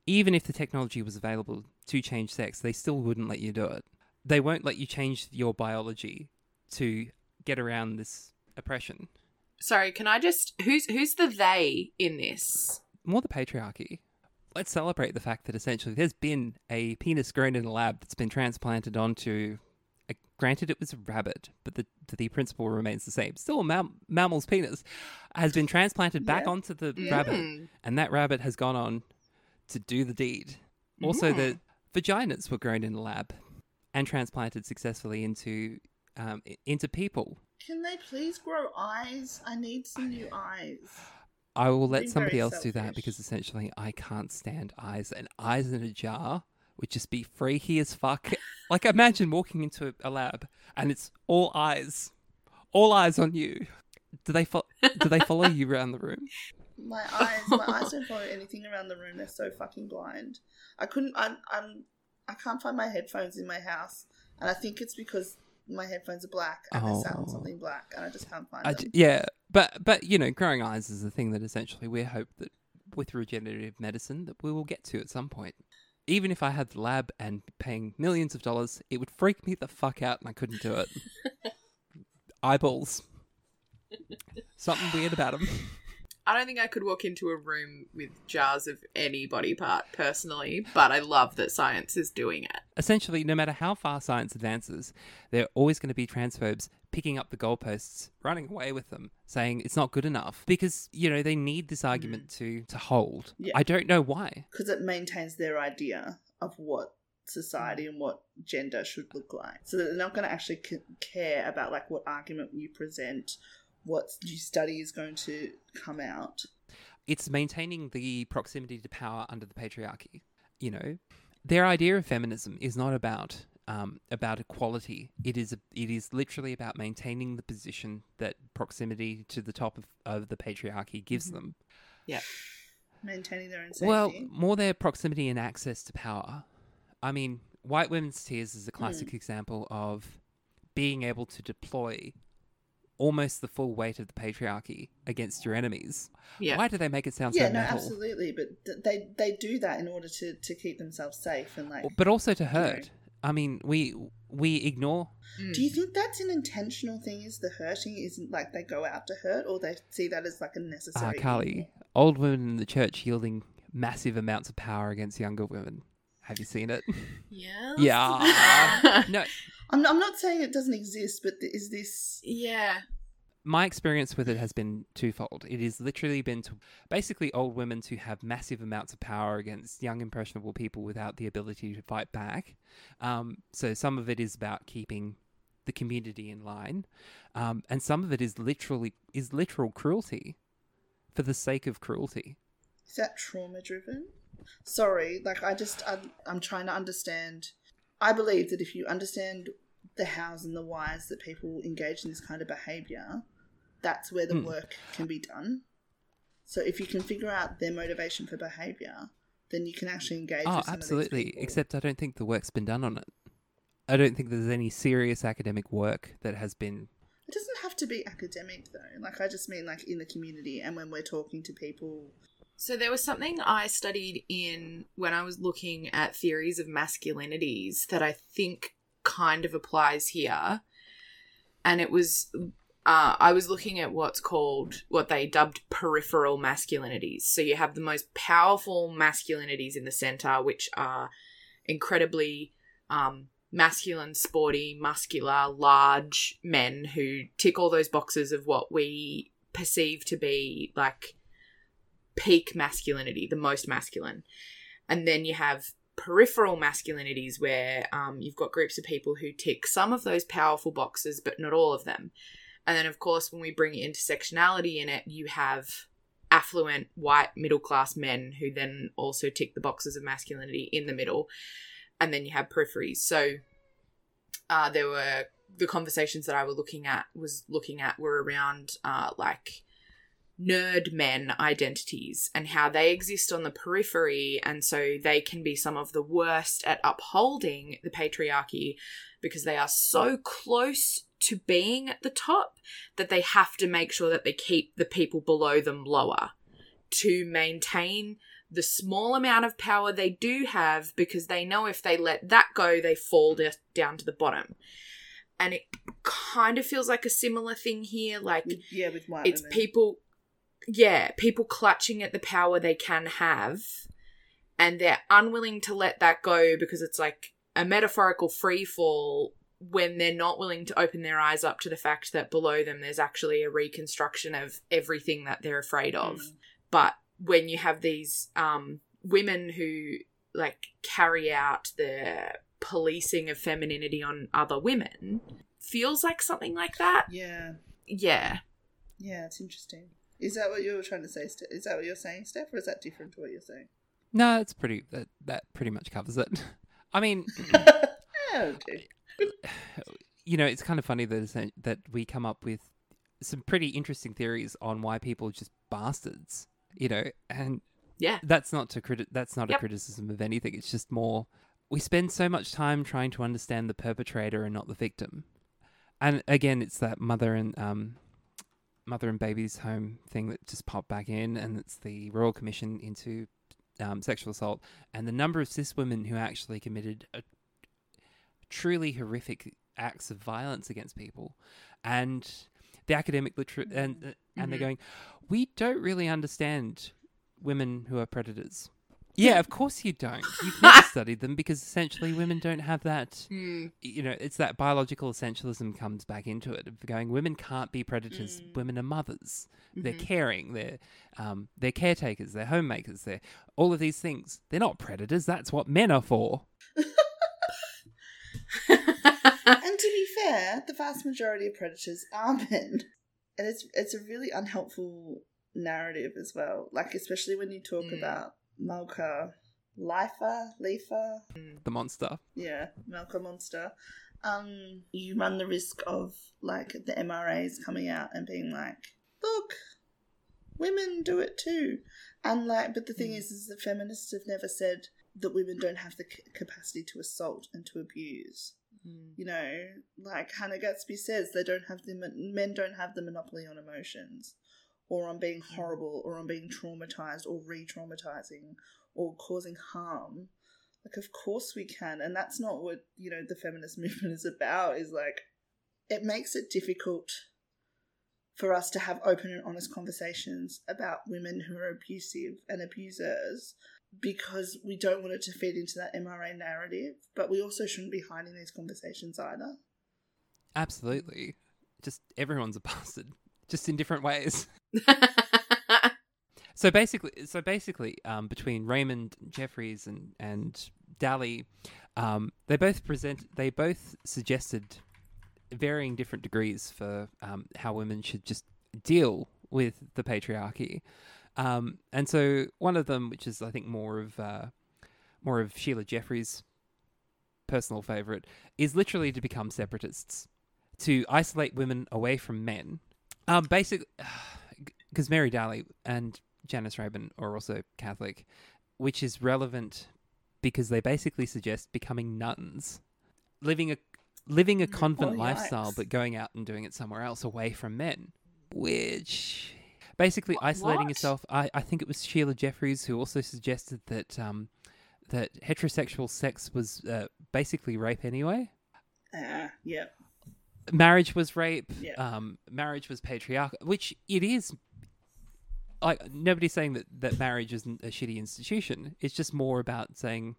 Even if the technology was available to change sex, they still wouldn't let you do it. They won't let you change your biology to get around this oppression. Sorry, can I just who's who's the they in this? More the patriarchy. Let's celebrate the fact that essentially there's been a penis grown in a lab that's been transplanted onto. A, granted, it was a rabbit, but the the principle remains the same. Still, a mam- mammal's penis has been transplanted back Yeah. onto the rabbit, Mm. and that rabbit has gone on to do the deed. Also, the vaginas were grown in a lab and transplanted successfully into um, into people. Can they please grow eyes? I need some new eyes. I will let Being somebody else do that because essentially I can't stand eyes, and eyes in a jar would just be freaky as fuck. like imagine walking into a, lab and it's all eyes, all eyes on you. Do they fo- do they follow you around the room? My eyes, my eyes don't follow anything around the room. They're so fucking blind. I couldn't. I'm. I'm. I can't find my headphones in my house, and I think it's because my headphones are black and they're sat on Oh. something black, and I just can't find I them. j- yeah, but but you know, growing eyes is a thing that essentially we hope that with regenerative medicine that we will get to at some point. Even if I had the lab and paying millions of dollars, it would freak me the fuck out and I couldn't do it. Eyeballs. Something weird about them. I don't think I could walk into a room with jars of any body part personally, but I love that science is doing it. Essentially, no matter how far science advances, there are always going to be transphobes picking up the goalposts, running away with them, saying it's not good enough because you know they need this hmm. argument to to hold. Yeah. I don't know why. because it maintains their idea of what society and what gender should look like. So that they're not going to actually c- care about like what argument you present, what new study is going to come out. it's maintaining the proximity to power under the patriarchy. You know, their idea of feminism is not about um, about equality. It is it is literally about maintaining the position that proximity to the top of, of the patriarchy gives them. Yeah. Maintaining their own safety. Well, more their proximity and access to power. I mean, white women's tears is a classic example of being able to deploy almost the full weight of the patriarchy against your enemies. Yeah. Why do they make it sound so much? yeah, so no, metal? absolutely. But they they do that in order to to keep themselves safe and like. but also to hurt. I mean, we we ignore. Do you think that's an intentional thing? Is the hurting isn't like they go out to hurt, or they see that as like a Uh, necessary? Carly, old women in the church yielding massive amounts of power against younger women. Have you seen it? Yeah. yeah. no, I'm I'm not saying it doesn't exist, but th- is this? yeah. my experience with it has been twofold. It has literally been to basically old women to have massive amounts of power against young, impressionable people without the ability to fight back. Um, so some of it is about keeping the community in line, um, and some of it is literally is literal cruelty for the sake of cruelty. Is that trauma driven? Sorry, like I just I'm, I'm trying to understand. I believe that if you understand the hows and the whys that people engage in this kind of behavior, that's where the Hmm. work can be done. So if you can figure out their motivation for behavior, then you can actually engage. Oh, with some of these absolutely. Except I don't think the work's been done on it. I don't think there's any serious academic work that has been. It doesn't have to be academic though. Like I just mean like in the community and when we're talking to people So there was something I studied in when I was looking at theories of masculinities that I think kind of applies here. And it was uh, I was looking at what's called what they dubbed peripheral masculinities. So you have the most powerful masculinities in the center, which are incredibly um, masculine, sporty, muscular, large men who tick all those boxes of what we perceive to be like peak masculinity, the most masculine. And then you have peripheral masculinities where um, you've got groups of people who tick some of those powerful boxes, but not all of them. And then, of course, when we bring intersectionality in it, you have affluent white middle class men who then also tick the boxes of masculinity in the middle. And then you have peripheries. So uh, there were the conversations that I were looking at was looking at were around uh, like nerd men identities and how they exist on the periphery and so they can be some of the worst at upholding the patriarchy because they are so close to being at the top that they have to make sure that they keep the people below them lower to maintain the small amount of power they do have because they know if they let that go they fall de- down to the bottom. And it kind of feels like a similar thing here like yeah, with it's people yeah people clutching at the power they can have and they're unwilling to let that go because it's like a metaphorical free fall when they're not willing to open their eyes up to the fact that below them there's actually a reconstruction of everything that they're afraid of Mm. but when you have these um, women who like carry out the policing of femininity on other women feels like something like that Yeah, yeah yeah, it's interesting. Is that what you were trying to say? Ste- Is that what you're saying, Steph, or is that different to what you're saying? No, it's pretty. That that pretty much covers it. I mean, Oh, you know, it's kind of funny that that we come up with some pretty interesting theories on why people are just bastards. You know, and yeah that's not to criti- that's not Yep. a criticism of anything. It's just more we spend so much time trying to understand the perpetrator and not the victim. And again, it's that mother and um, mother and baby's home thing that just popped back in, and it's the Royal Commission into um, sexual assault, and the number of cis women who actually committed a truly horrific acts of violence against people, and the academic literature, and uh, and they're Mhm. going, we don't really understand women who are predators. Yeah, of course you don't. You've never studied them because essentially women don't have that. Mm. You know, it's that biological essentialism comes back into it of going. Women can't be predators. Mm. Women are mothers. They're Mhm. caring. They're um, they're caretakers. They're homemakers. They're all of these things. They're not predators. That's what men are for. and to be fair, the vast majority of predators are men, and it's it's a really unhelpful narrative as well. Like especially when you talk Mm. about Malka Lifer, Leifer, The monster. yeah, Malka Monster. Um, you run the risk of like the MRAs coming out and being like, "Look, women do it too," and like, but the thing is, is that feminists have never said that women don't have the c- capacity to assault and to abuse. Mm. You know, like Hannah Gadsby says, they don't have the men don't have the monopoly on emotions, or on being mm. horrible, or on being traumatized, or re-traumatizing, or causing harm. Like, of course we can, and that's not what you know the feminist movement is about. Is like, it makes it difficult for us to have open and honest conversations about women who are abusive and abusers because we don't want it to feed into that MRA narrative, but we also shouldn't be hiding these conversations either. Absolutely. Just everyone's a bastard, just in different ways. So basically, so basically, um, between Raymond Jeffreys and and Daly, um, they both present. They both suggested varying different degrees for um, how women should just deal with the patriarchy. Um, and so one of them, which is I think more of uh, more of Sheila Jeffreys' personal favorite, is literally to become separatists, to isolate women away from men. Um, basically, because Mary Daly and Janice Raymond are also Catholic, which is relevant because they basically suggest becoming nuns, living a living a convent Oh, lifestyle, but going out and doing it somewhere else away from men. Which basically What- isolating what? yourself. I, I think it was Sheila Jeffreys who also suggested that um, that heterosexual sex was uh, basically rape anyway. Ah, yeah. Marriage was rape. Yeah. Um, marriage was patriarchal, which it is. Like nobody's saying that that marriage isn't a shitty institution. It's just more about saying,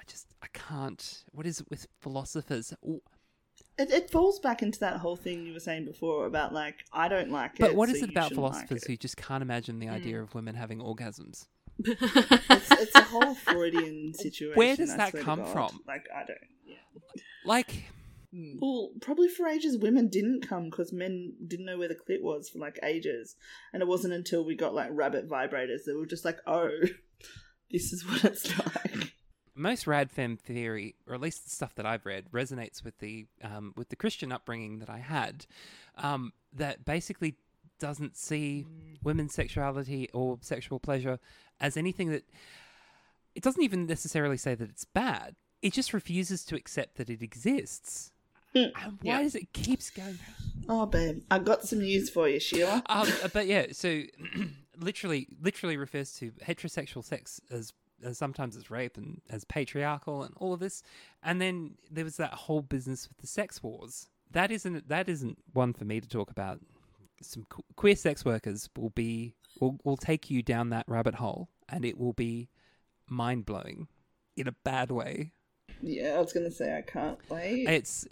I just I can't. What is it with philosophers? Ooh, It, it falls back into that whole thing you were saying before about like I don't like it. But what is so it about shouldn't like philosophers it. who just can't imagine the idea of women having orgasms? It's, it's a whole Freudian situation. Where does I that come from? Like I don't. Yeah. Like, Well, probably for ages, women didn't come because men didn't know where the clit was for like ages, and it wasn't until we got like rabbit vibrators that we were just like, oh, this is what it's like. most rad femme theory, or at least the stuff that I've read, resonates with the um, with the Christian upbringing that I had. Um, that basically doesn't see women's sexuality or sexual pleasure as anything that. It doesn't even necessarily say that it's bad. It just refuses to accept that it exists. Hmm. And why does it keeps going? Oh, babe, I got some news for you, Sheila. Um, but yeah, so literally, literally refers to heterosexual sex as, as sometimes as rape and as patriarchal and all of this. And then there was that whole business with the sex wars. That isn't that isn't one for me to talk about. Some que- queer sex workers will be will will take you down that rabbit hole, and it will be mind blowing in a bad way. Yeah, I was gonna say I can't wait. It's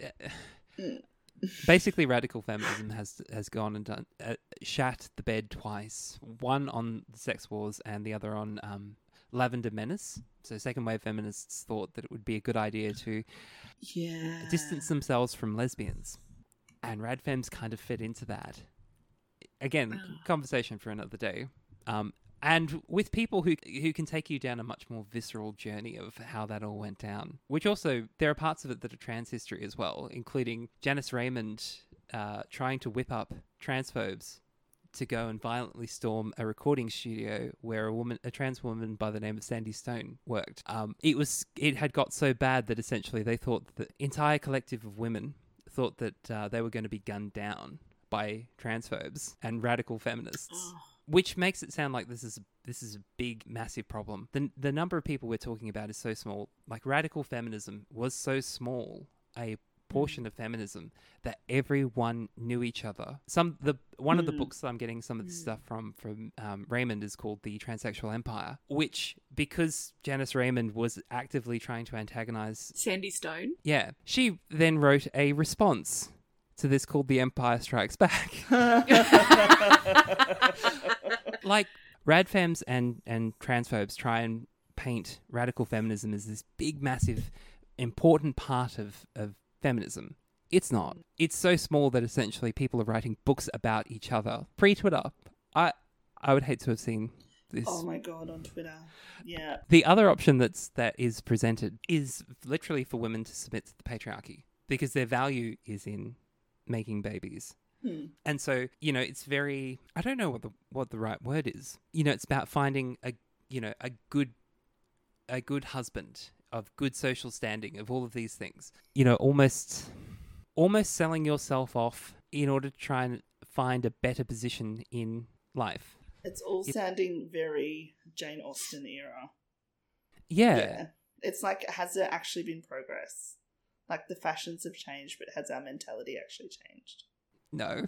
basically radical feminism has has gone and done uh, shat the bed twice. One on the sex wars and the other on um, lavender menace. So second wave feminists thought that it would be a good idea to yeah. distance themselves from lesbians, and radfems kind of fit into that. Again, conversation for another day. Um, and with people who who can take you down a much more visceral journey of how that all went down. Which also there are parts of it that are trans history as well, including Janice Raymond uh, trying to whip up transphobes to go and violently storm a recording studio where a woman, a trans woman by the name of Sandy Stone, worked. Um, it was it had got so bad that essentially they thought the entire collective of women thought that uh, they were going to be gunned down by transphobes and radical feminists, which makes it sound like this is this is a big, massive problem. the The number of people we're talking about is so small. Like radical feminism was so small a portion of feminism that everyone knew each other. Some the one of the books that I'm getting some of the stuff from from um, Raymond is called the Transsexual Empire, which because Janice Raymond was actively trying to antagonize Sandy Stone. yeah. She then wrote a response to this called The Empire Strikes Back. like radfems and and transphobes try and paint radical feminism as this big massive important part of of feminism. It's not. It's so small that essentially people are writing books about each other. Pre-Twitter, I I would hate to have seen this Oh my god, on Twitter. Yeah. the other option that's that is presented is literally for women to submit to the patriarchy because their value is in making babies. Hmm. And so, you know, it's very I don't know what the what the right word is. You know, it's about finding a you know, a good a good husband of good social standing of all of these things. You know, almost almost selling yourself off in order to try and find a better position in life. It's all Yep. sounding very Jane Austen era. Yeah. It's like, has there actually been progress? Like the fashions have changed, but has our mentality actually changed? No.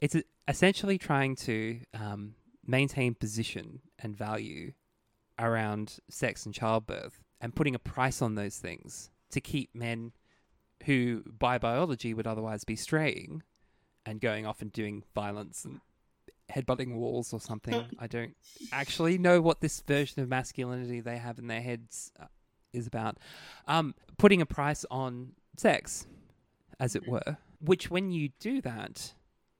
It's essentially trying to um, maintain position and value around sex and childbirth and putting a price on those things to keep men who, by biology, would otherwise be straying and going off and doing violence and headbutting walls or something. I don't actually know what this version of masculinity they have in their heads uh, is about. Um, putting a price on sex, as it were, which when you do that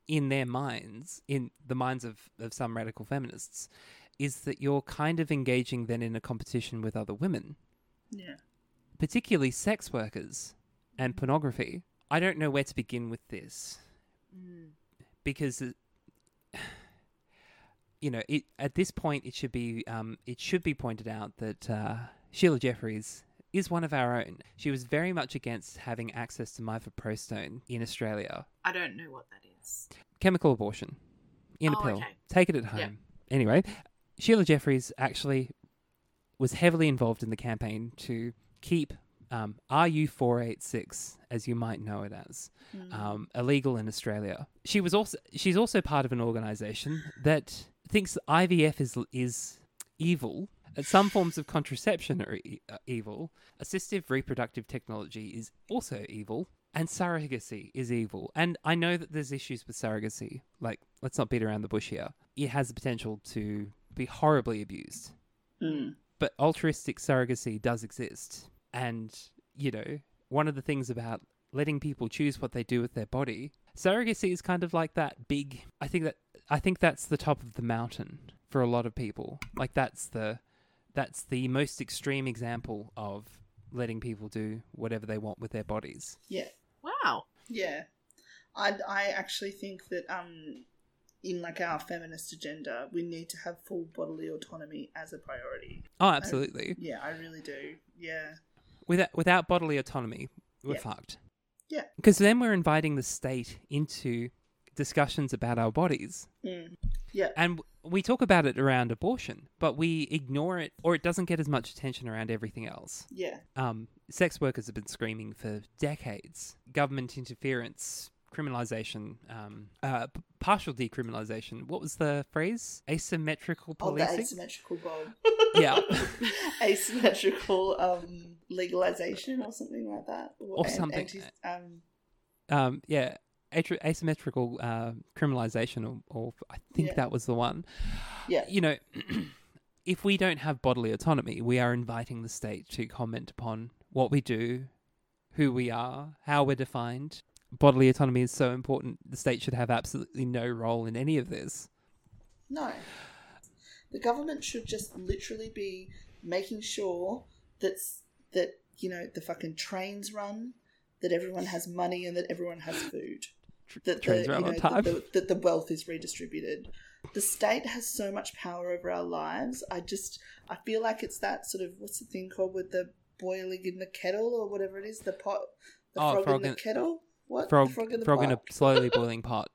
in their minds, in the minds of, of some radical feminists, is that you're kind of engaging then in a competition with other women, Yeah. particularly sex workers and pornography. I don't know where to begin with this because it, you know it at this point it should be um, it should be pointed out that uh, Sheila Jeffreys is one of our own. She was very much against having access to mifepristone in Australia. I don't know what that is. Chemical abortion. in a Oh, pill. okay. Take it at home. Anyway, Sheila Jeffreys actually was heavily involved in the campaign to keep um, RU486, as you might know it as, um, illegal in Australia. She was also she's also part of an organisation that thinks IVF is is evil. Some forms of contraception are e- uh, evil. Assistive reproductive technology is also evil. And surrogacy is evil. And I know that there's issues with surrogacy. Like, let's not beat around the bush here. It has the potential to be horribly abused Mm. but altruistic surrogacy does exist. And, you know, one of the things about letting people choose what they do with their body, surrogacy is kind of like that big I think that I think that's the top of the mountain for a lot of people. Like that's the that's the most extreme example of letting people do whatever they want with their bodies. Yeah. Wow. Yeah, I I actually think that um, in like our feminist agenda, we need to have full bodily autonomy as a priority. Oh, absolutely. Yeah, I really do. Yeah, Without without bodily autonomy, we're Yeah. fucked. yeah, Because then we're inviting the state into discussions about our bodies. mm. Yeah, And we talk about it around abortion, but we ignore it or it doesn't get as much attention around everything else. yeah, Um, sex workers have been screaming for decades. Government interference, criminalization, um, uh, p- partial decriminalization. What was the phrase? Asymmetrical policing. Oh, the asymmetrical bulb. Yeah. asymmetrical um legalization or something like that, Or an- something. anti- um, um, yeah. Asymmetrical uh, criminalization, or, or I think Yeah. that was the one. yeah, you know, if we don't have bodily autonomy, we are inviting the state to comment upon what we do, who we are, how we're defined. Bodily autonomy is so important. The state should have absolutely no role in any of this. no. The government should just literally be making sure that's that you know the fucking trains run, that everyone has money, and that everyone has food. That the, you know. That the, that the wealth is redistributed. The state has so much power over our lives. I just I feel like it's that sort of what's the thing called with the boiling in the kettle or whatever it is the pot the Oh, frog, frog in the kettle. What Frog, The frog in the frog in a slowly boiling pot.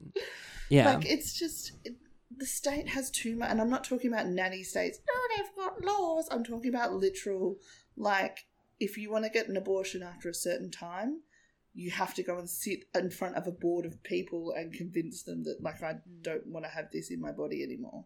Yeah. Like it's just it, the state has too much, and I'm not talking about nanny states. No, they've got laws. I'm talking about literal, like if you want to get an abortion after a certain time, you have to go and sit in front of a board of people and convince them that like I don't want to have this in my body anymore.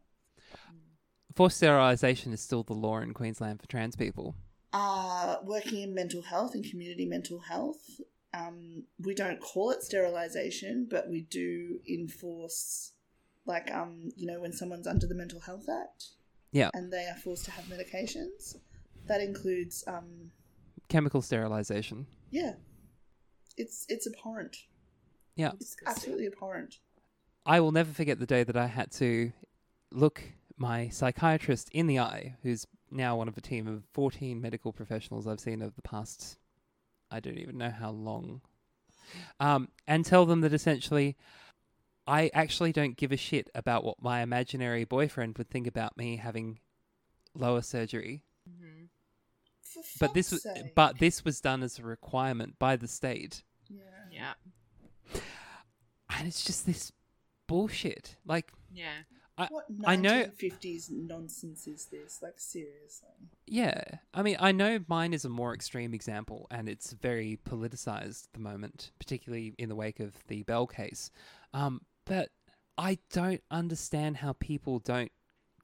Forced sterilisation is still the law in Queensland for trans people. Uh, working in mental health and community mental health, um, we don't call it sterilization, but we do enforce, like, um, you know, when someone's under the Mental Health Act Yeah. and they are forced to have medications, that includes, um, Chemical sterilisation. yeah, it's it's abhorrent. Yeah. It's absolutely abhorrent. I will never forget the day that I had to look my psychiatrist in the eye, who's now one of a team of 14 medical professionals I've seen over the past, I don't even know how long, um, and tell them that essentially I actually don't give a shit about what my imaginary boyfriend would think about me having lower surgery. For But this was, but this was done as a requirement by the state. Yeah. Yeah. And it's just this bullshit. Like, Yeah. What I know- 1950s nonsense is this? Like seriously. Yeah, I mean, I know mine is a more extreme example, and it's very politicized at the moment, particularly in the wake of the Bell case. Um, but I don't understand how people don't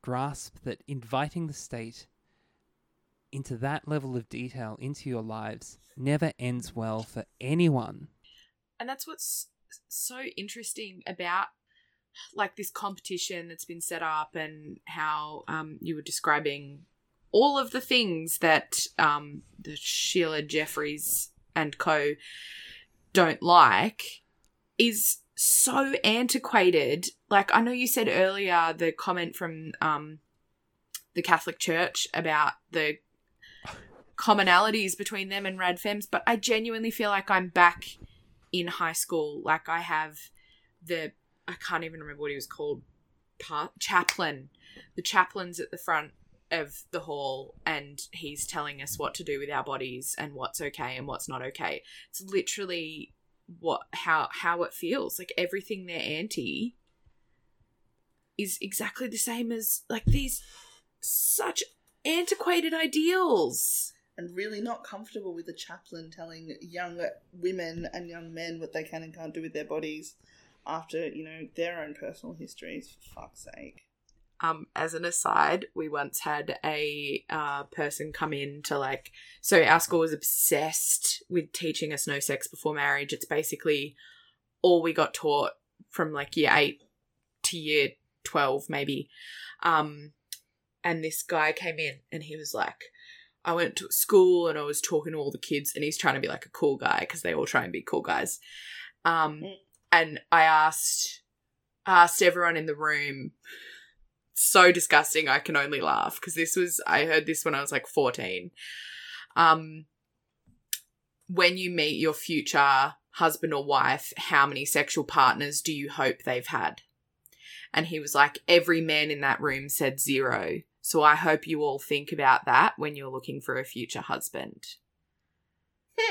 grasp that inviting the state into that level of detail into your lives never ends well for anyone. And that's what's so interesting about like this competition that's been set up and how um, you were describing all of the things that um, the Sheila Jeffreys and co don't like is so antiquated. Like I know you said earlier the comment from um, the Catholic Church about the commonalities between them and Rad Fems, but I genuinely feel like I'm back in high school. Like I have the I can't even remember what he was called. Pa- chaplain. The chaplain's at the front of the hall and he's telling us what to do with our bodies and what's okay and what's not okay. It's literally what how how it feels. Like everything they're anti is exactly the same as like these such antiquated ideals. And really not comfortable with a chaplain telling young women and young men what they can and can't do with their bodies after you know their own personal histories. For fuck's sake. Um, as an aside, we once had a uh, person come in to like. So our school was obsessed with teaching us no sex before marriage. It's basically all we got taught from like year eight to year twelve, maybe. Um, and this guy came in and he was like, I went to school and I was talking to all the kids, and he's trying to be like a cool guy because they all try and be cool guys. Um, Mm. and I asked asked everyone in the room. So disgusting. I can only laugh because this was I heard this when I was like fourteen. Um, when you meet your future husband or wife, how many sexual partners do you hope they've had? And he was like, every man in that room said zero. So I hope you all think about that when you're looking for a future husband.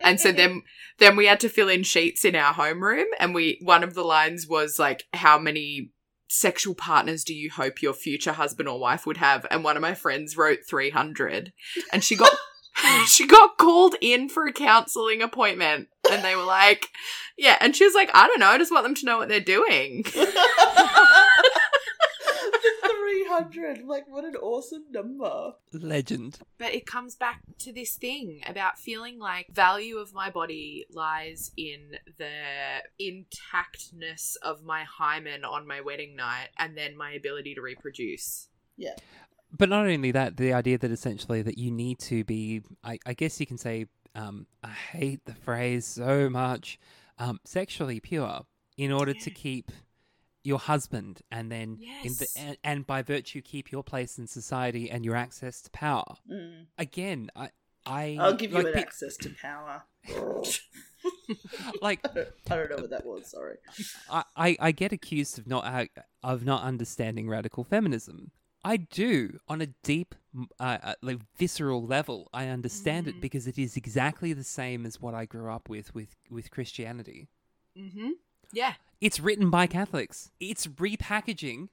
And so then then we had to fill in sheets in our homeroom and we one of the lines was like how many sexual partners do you hope your future husband or wife would have and one of my friends wrote 300 and she got she got called in for a counseling appointment and they were like yeah and she was like I don't know I just want them to know what they're doing. Three hundred, like what an awesome number. Legend. But it comes back to this thing about feeling like value of my body lies in the intactness of my hymen on my wedding night and then my ability to reproduce. Yeah. But not only that, the idea that essentially that you need to be, I, I guess you can say, um, I hate the phrase so much, um, sexually pure in order to keep your husband and then in Yes. the and, and by virtue keep your place in society and your access to power. Mm. Again, I I I'll give you like, an pe- access to power. like I don't, I don't know what that was. Sorry. I, I, I get accused of not uh, of not understanding radical feminism. I do on a deep, uh, uh, like visceral level. I understand Mhm. it because it is exactly the same as what I grew up with with with Christianity. Mm-hmm. Yeah. It's written by Catholics. It's repackaging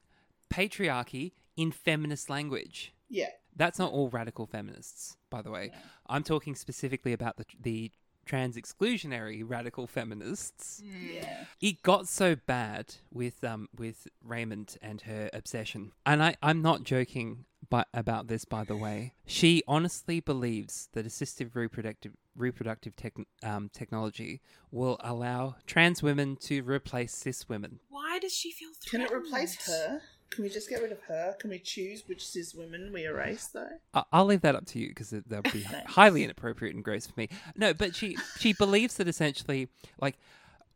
patriarchy in feminist language. Yeah. That's not all radical feminists, by the way. No. I'm talking specifically about the the trans exclusionary radical feminists. Yeah. It got so bad with um with Raymond and her obsession, and I I'm not joking. But about this, by the way, she honestly believes that assistive reproductive reproductive tech, um, technology will allow trans women to replace cis women. Why does she feel threatened? Can it replace her? Can we just get rid of her? Can we choose which cis women we erase though? I- I'll leave that up to you because that would be highly inappropriate and gross for me. No, but she she believes that essentially, like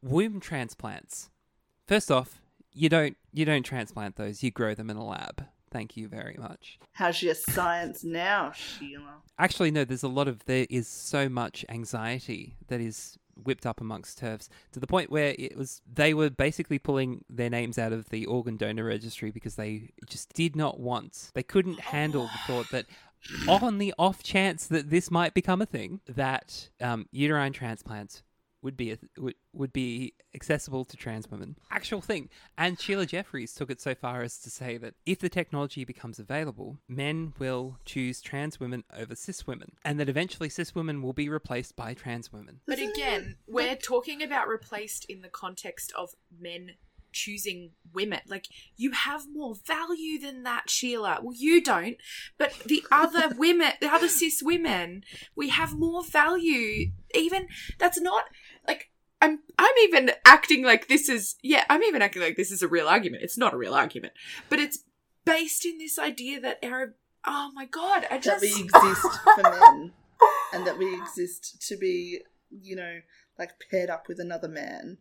womb transplants. First off, you don't you don't transplant those; you grow them in a lab. Thank you very much. How's your science now, Sheila? Actually, no. There's a lot of there is so much anxiety that is whipped up amongst TERFs to the point where it was they were basically pulling their names out of the organ donor registry because they just did not want they couldn't handle the thought that on the off chance that this might become a thing that um, uterine transplants would be a, would, would be accessible to trans women actual thing and Sheila Jeffreys took it so far as to say that if the technology becomes available men will choose trans women over cis women and that eventually cis women will be replaced by trans women But again, we're talking about replaced in the context of men choosing women. Like, you have more value than that, Sheila. Well, you don't, but the other women, the other cis women, we have more value. Even, that's not, like, I'm, I'm even acting like this is, yeah, I'm even acting like this is a real argument. It's not a real argument, but it's based in this idea that our, oh my god, I that just. we exist for men and that we exist to be, you know, like paired up with another man.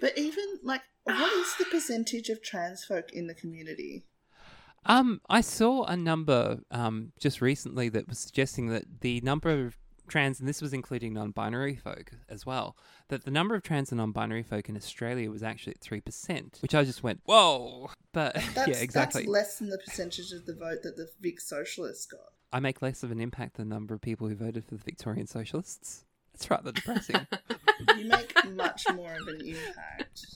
But even like, what is the percentage of trans folk in the community? Um, I saw a number um just recently that was suggesting that the number of trans, and this was including non-binary folk as well, that the number of trans and non-binary folk in Australia was actually at three percent, which I just went, whoa! But That's, yeah, exactly. That's less than the percentage of the vote that the Vic Socialists got. I make less of an impact than the number of people who voted for the Victorian Socialists. It's rather depressing. You make much more of an impact.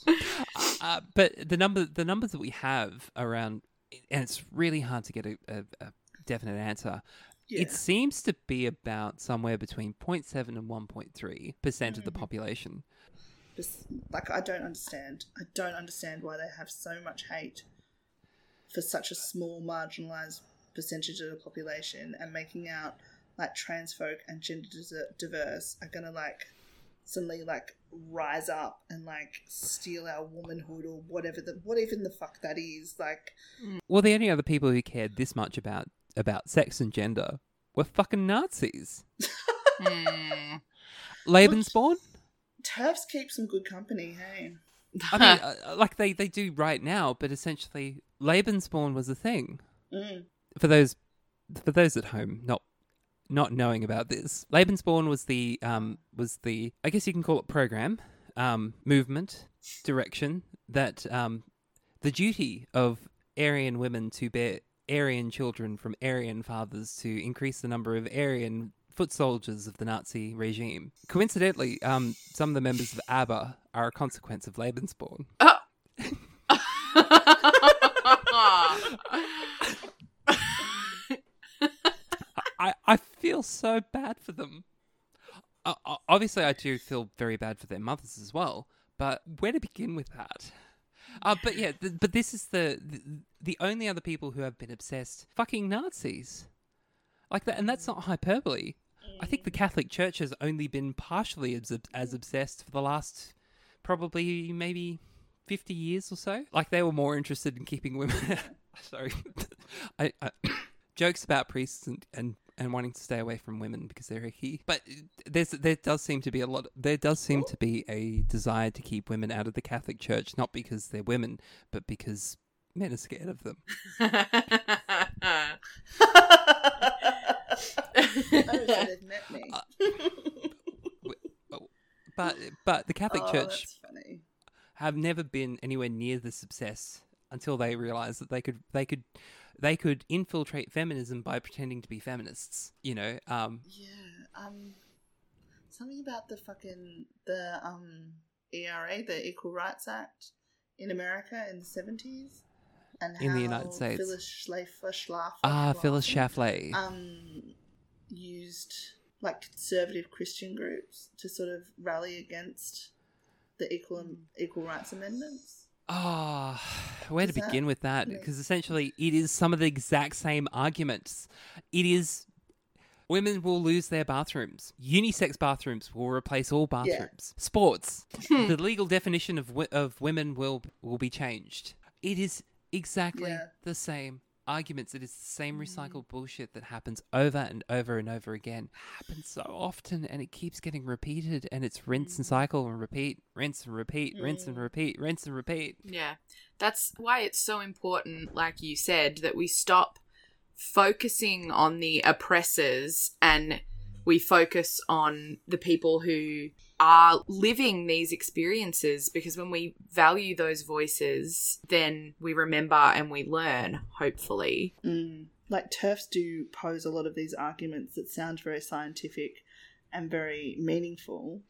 uh, but the number, the numbers that we have around, and it's really hard to get a, a, a definite answer. Yeah. It seems to be about somewhere between 0.7 and 1.3 percent of the mm. population. Like I don't understand. I don't understand why they have so much hate for such a small marginalized percentage of the population and making out like trans folk and gender diverse are gonna like suddenly like rise up and like steal our womanhood or whatever the what even the fuck that is like Well, the only other people who cared this much about about sex and gender were fucking Nazis. Lebensborn. TERFs keep some good company hey I mean, uh, like they, they do right now, but essentially, Lebensborn was a thing. mm. For those for those at home not not knowing about this, Lebensborn was the um was the I guess you can call it program, um movement, direction that um the duty of Aryan women to bear Aryan children from Aryan fathers to increase the number of Aryan foot soldiers of the Nazi regime. Coincidentally, um, some of the members of ABBA are a consequence of Lebensborn. I, I feel so bad for them. Uh, obviously, I do feel very bad for their mothers as well. But where to begin with that? Uh, but yeah, th- but this is the, the the only other people who have been obsessed fucking Nazis, like that, and that's not hyperbole. I think the Catholic Church has only been partially as, as obsessed for the last probably maybe 50 years or so. Like they were more interested in keeping women. Sorry. I, I, jokes about priests and, and, and wanting to stay away from women because they're icky. But there's there does seem to be a lot. There does seem to be a desire to keep women out of the Catholic Church, not because they're women, but because men are scared of them. so they've met me. Uh, but but the Catholic oh, Church have never been anywhere near this obsessed until they realized that they could they could they could infiltrate feminism by pretending to be feminists. You know, um, Yeah, um, something about the fucking the um ERA, the Equal Rights Act in America in the seventies, and In the United States. Phyllis Schlafly, Schlafly, ah, Phyllis Schlafly. um used like conservative Christian groups to sort of rally against the equal equal rights amendments. Ah, where to Does that begin with that? Because essentially, it is some of the exact same arguments. It is women will lose their bathrooms. Unisex bathrooms will replace all bathrooms. Sports, the legal definition of of women will will be changed. It is exactly Yeah. the same arguments. It is the same recycled mm. bullshit that happens over and over and over again. Happens so often, and it keeps getting repeated. And it's rinse and mm. cycle and repeat, rinse and repeat, rinse and mm. repeat, rinse and repeat. Yeah. That's why it's so important, like you said, that we stop focusing on the oppressors and we focus on the people who are living these experiences because when we value those voices, then we remember and we learn, hopefully. Mm. Like TERFs do pose a lot of these arguments that sound very scientific and very meaningful,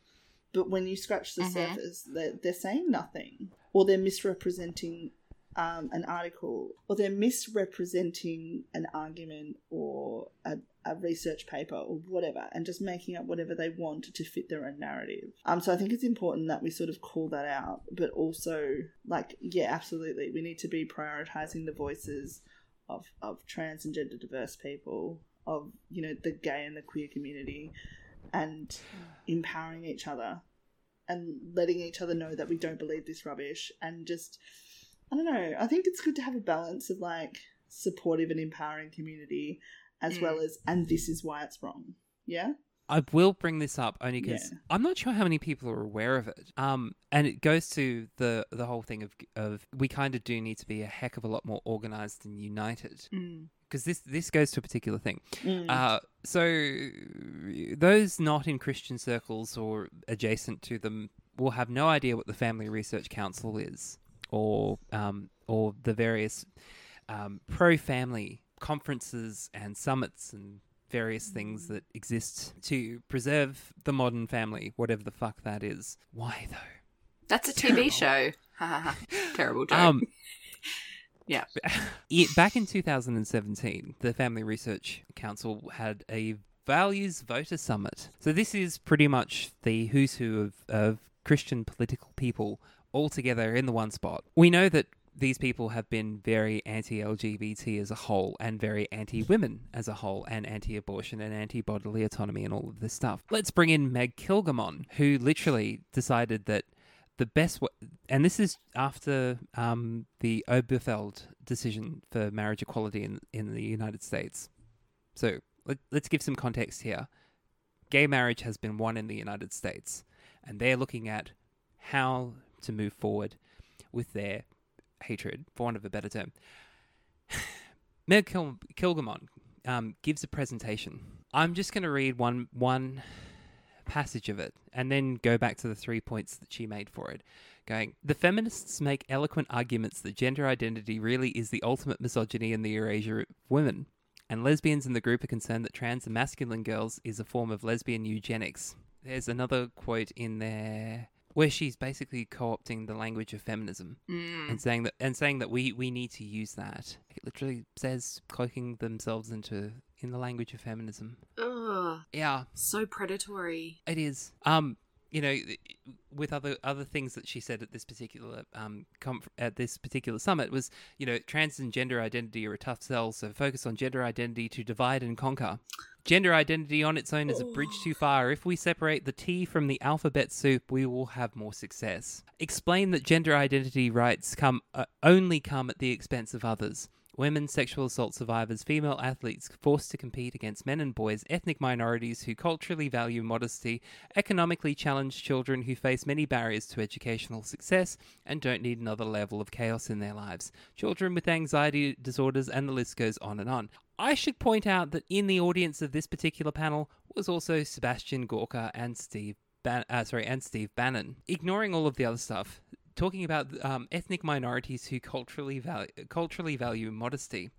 but when you scratch the Mhm. surface, they're, they're saying nothing, or they're misrepresenting um, an article, or they're misrepresenting an argument or a, a research paper or whatever, and just making up whatever they want to fit their own narrative. Um, so I think it's important that we sort of call that out, but also, like, yeah, absolutely, we need to be prioritizing the voices of, of trans and gender diverse people, of, you know, the gay and the queer community, and empowering each other and letting each other know that we don't believe this rubbish and just I don't know. I think it's good to have a balance of like supportive and empowering community as Mm. well as and this is why it's wrong. Yeah? I will bring this up only because Yeah. I'm not sure how many people are aware of it. Um, and it goes to the the whole thing of of we kind of do need to be a heck of a lot more organized and united because this this goes to a particular thing. Mm. Uh, so those not in Christian circles or adjacent to them will have no idea what the Family Research Council is, or um, or the various um, pro-family conferences and summits and various things that exist to preserve the modern family, whatever the fuck that is. Why though? That's a TV show. Terrible joke. Um, Yeah. it, back in 2017, the Family Research Council had a values voter summit. So this is pretty much the who's who of, of Christian political people all together in the one spot. We know that these people have been very anti-LGBT as a whole and very anti-women as a whole and anti-abortion and anti-bodily autonomy and all of this stuff. Let's bring in Meg Kilgannon, who literally decided that the best way, and this is after um, the Obergefell decision for marriage equality in in the United States. So let, let's give some context here. Gay marriage has been won in the United States, and they're looking at how to move forward with their hatred, for want of a better term. Meg Kil- Kilgannon um, gives a presentation. I'm just going to read one one passage of it and then go back to the three points that she made for it. Going, the feminists make eloquent arguments that gender identity really is the ultimate misogyny in the erasure of women. And lesbians in the group are concerned that trans and masculine girls is a form of lesbian eugenics. There's another quote in there where she's basically co-opting the language of feminism Mm. and saying that and saying that we we need to use that. It literally says cloaking themselves into in the language of feminism. Ugh. Yeah, So predatory. it is. Um, you know, with other other things that she said at this particular um at this particular summit was, you know, trans and gender identity are a tough sell, so focus on gender identity to divide and conquer. Gender identity on its own is a bridge too far. If we separate the T from the alphabet soup, we will have more success. Explain that gender identity rights come uh, only come at the expense of others. Women, sexual assault survivors, female athletes forced to compete against men and boys, ethnic minorities who culturally value modesty, economically challenged children who face many barriers to educational success and don't need another level of chaos in their lives, children with anxiety disorders, and the list goes on and on. I should point out that in the audience of this particular panel was also Sebastian Gorka and Steve Ban- uh, sorry, and Steve Bannon. Ignoring all of the other stuff, talking about um, ethnic minorities who culturally value culturally value modesty.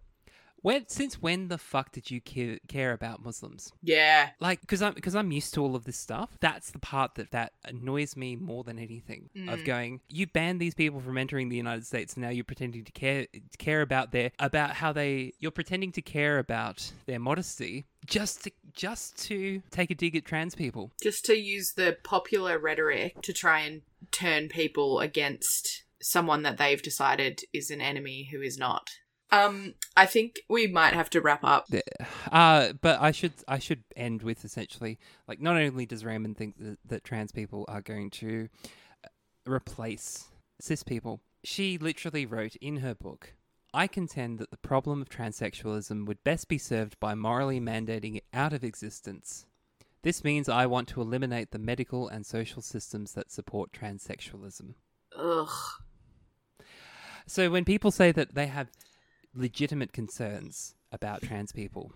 When since when the fuck did you care, care about Muslims? Yeah. Like, because I'm because I'm used to all of this stuff. That's the part that that annoys me more than anything. Of going, you banned these people from entering the United States, and now you're pretending to care care about their about how they you're pretending to care about their modesty just to just to take a dig at trans people. Just to use the popular rhetoric to try and turn people against someone that they've decided is an enemy who is not. Um, I think we might have to wrap up. Uh, but I should I should end with essentially like not only does Raymond think that, that trans people are going to uh, replace cis people, she literally wrote in her book. I contend that the problem of transsexualism would best be served by morally mandating it out of existence. This means I want to eliminate the medical and social systems that support transsexualism. Ugh. So when people say that they have legitimate concerns about trans people,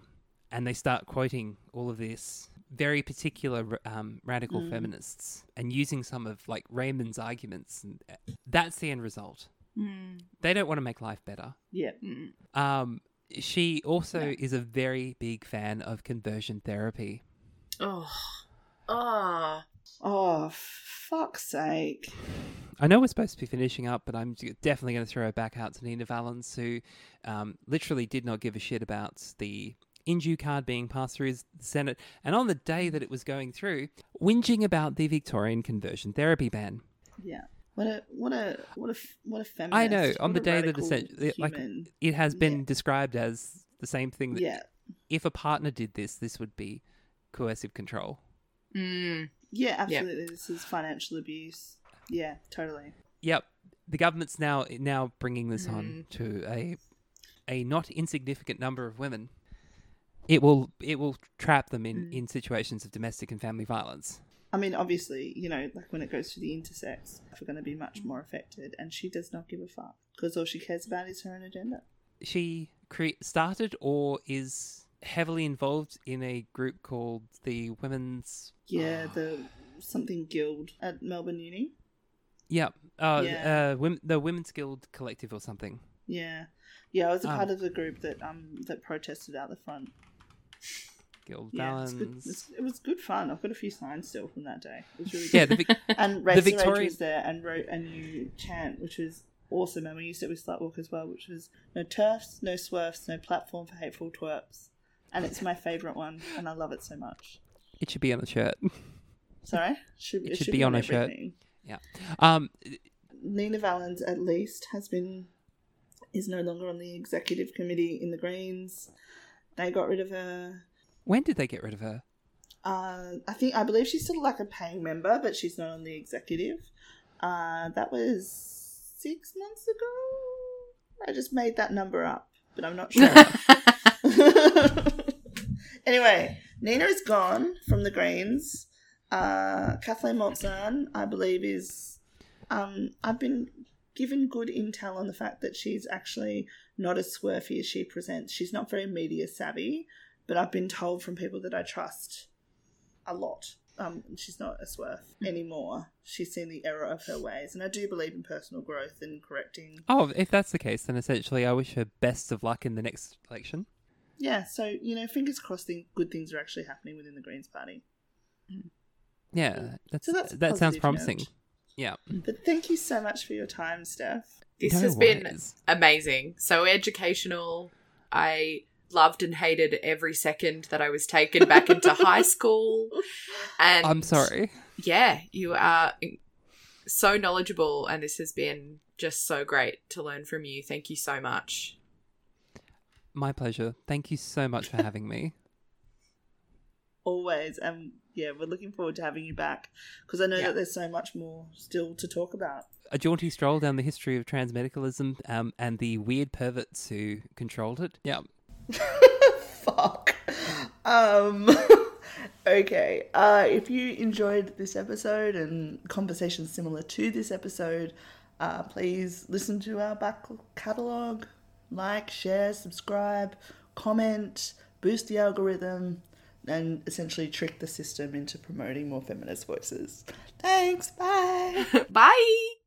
and they start quoting all of this very particular um, radical feminists and using some of like Raymond's arguments, and uh, that's the end result. They don't want to make life better. Yeah. Um, she also is a very big fan of conversion therapy. Oh. Oh. Oh, fuck's sake. I know we're supposed to be finishing up, but I'm definitely going to throw it back out to Nina Valens, who um, literally did not give a shit about the Indue card being passed through the Senate, and on the day that it was going through, whinging about the Victorian conversion therapy ban. Yeah. What a what a what a f- what a feminist. I know on the day that radical essentially, like it has been Yeah. described as the same thing that yeah. if a partner did this, this would be coercive control. Mm. Yeah, absolutely. This is financial abuse. Yeah, totally. Yep, the government's now now bringing this on to a a not insignificant number of women. It will it will trap them in, in situations of domestic and family violence. I mean, obviously, you know, like when it goes to the intersex, we're going to be much more affected, and she does not give a fuck because all she cares about is her own agenda. She cre- started or is heavily involved in a group called the Women's. Yeah, the something guild at Melbourne Uni. Yep, uh, Yeah. uh, women, the Women's Guild Collective or something. Yeah, yeah. I was a Um, part of the group that um that protested out the front. Guild Yeah, it's good. It's, it was good fun. I've got a few signs still from that day. It was really Yeah, good. the Vic- and Racer Rage Victorian- was there and wrote a new chant, which was awesome. And we used it with Slutwalk as well, which was no TERFs, no swerfs, no platform for hateful twerps. And it's my favourite one, and I love it so much. it should be on a shirt. Sorry, should, It should be on a shirt. yeah. Um, Nina Valens, at least, has been is no longer on the executive committee in the Greens. They got rid of her. when did they get rid of her? Uh, I think I believe she's still like a paying member, but she's not on the executive. Uh, that was six months ago. I just made that number up, but I'm not sure. anyway, Nina is gone from the Greens. Uh, Kathleen Maltzahn, I believe, is. Um, I've been given good intel on the fact that she's actually not as swerfy as she presents. She's not very media savvy, but I've been told from people that I trust a lot. Um, she's not a swerf anymore. She's seen the error of her ways, and I do believe in personal growth and correcting. Oh, if that's the case, then essentially I wish her best of luck in the next election. Yeah, so you know, fingers crossed, thing, good things are actually happening within the Greens Party. Yeah, mm. that's, So that's that sounds promising. note. Yeah. But thank you so much for your time, Steph. This No has been amazing. So educational. I loved and hated every second that I was taken back into high school. And I'm sorry. Yeah, you are so knowledgeable, and this has been just so great to learn from you. Thank you so much. My pleasure. Thank you so much for having me. Always, and yeah, we're looking forward to having you back because I know Yeah. that there's so much more still to talk about. A jaunty stroll down the history of transmedicalism um, and the weird perverts who controlled it. Yeah. Fuck. Um. okay. Uh, if you enjoyed this episode and conversations similar to this episode, uh, please listen to our back catalogue, like, share, subscribe, comment, boost the algorithm, and essentially trick the system into promoting more feminist voices. Thanks. Bye. Bye.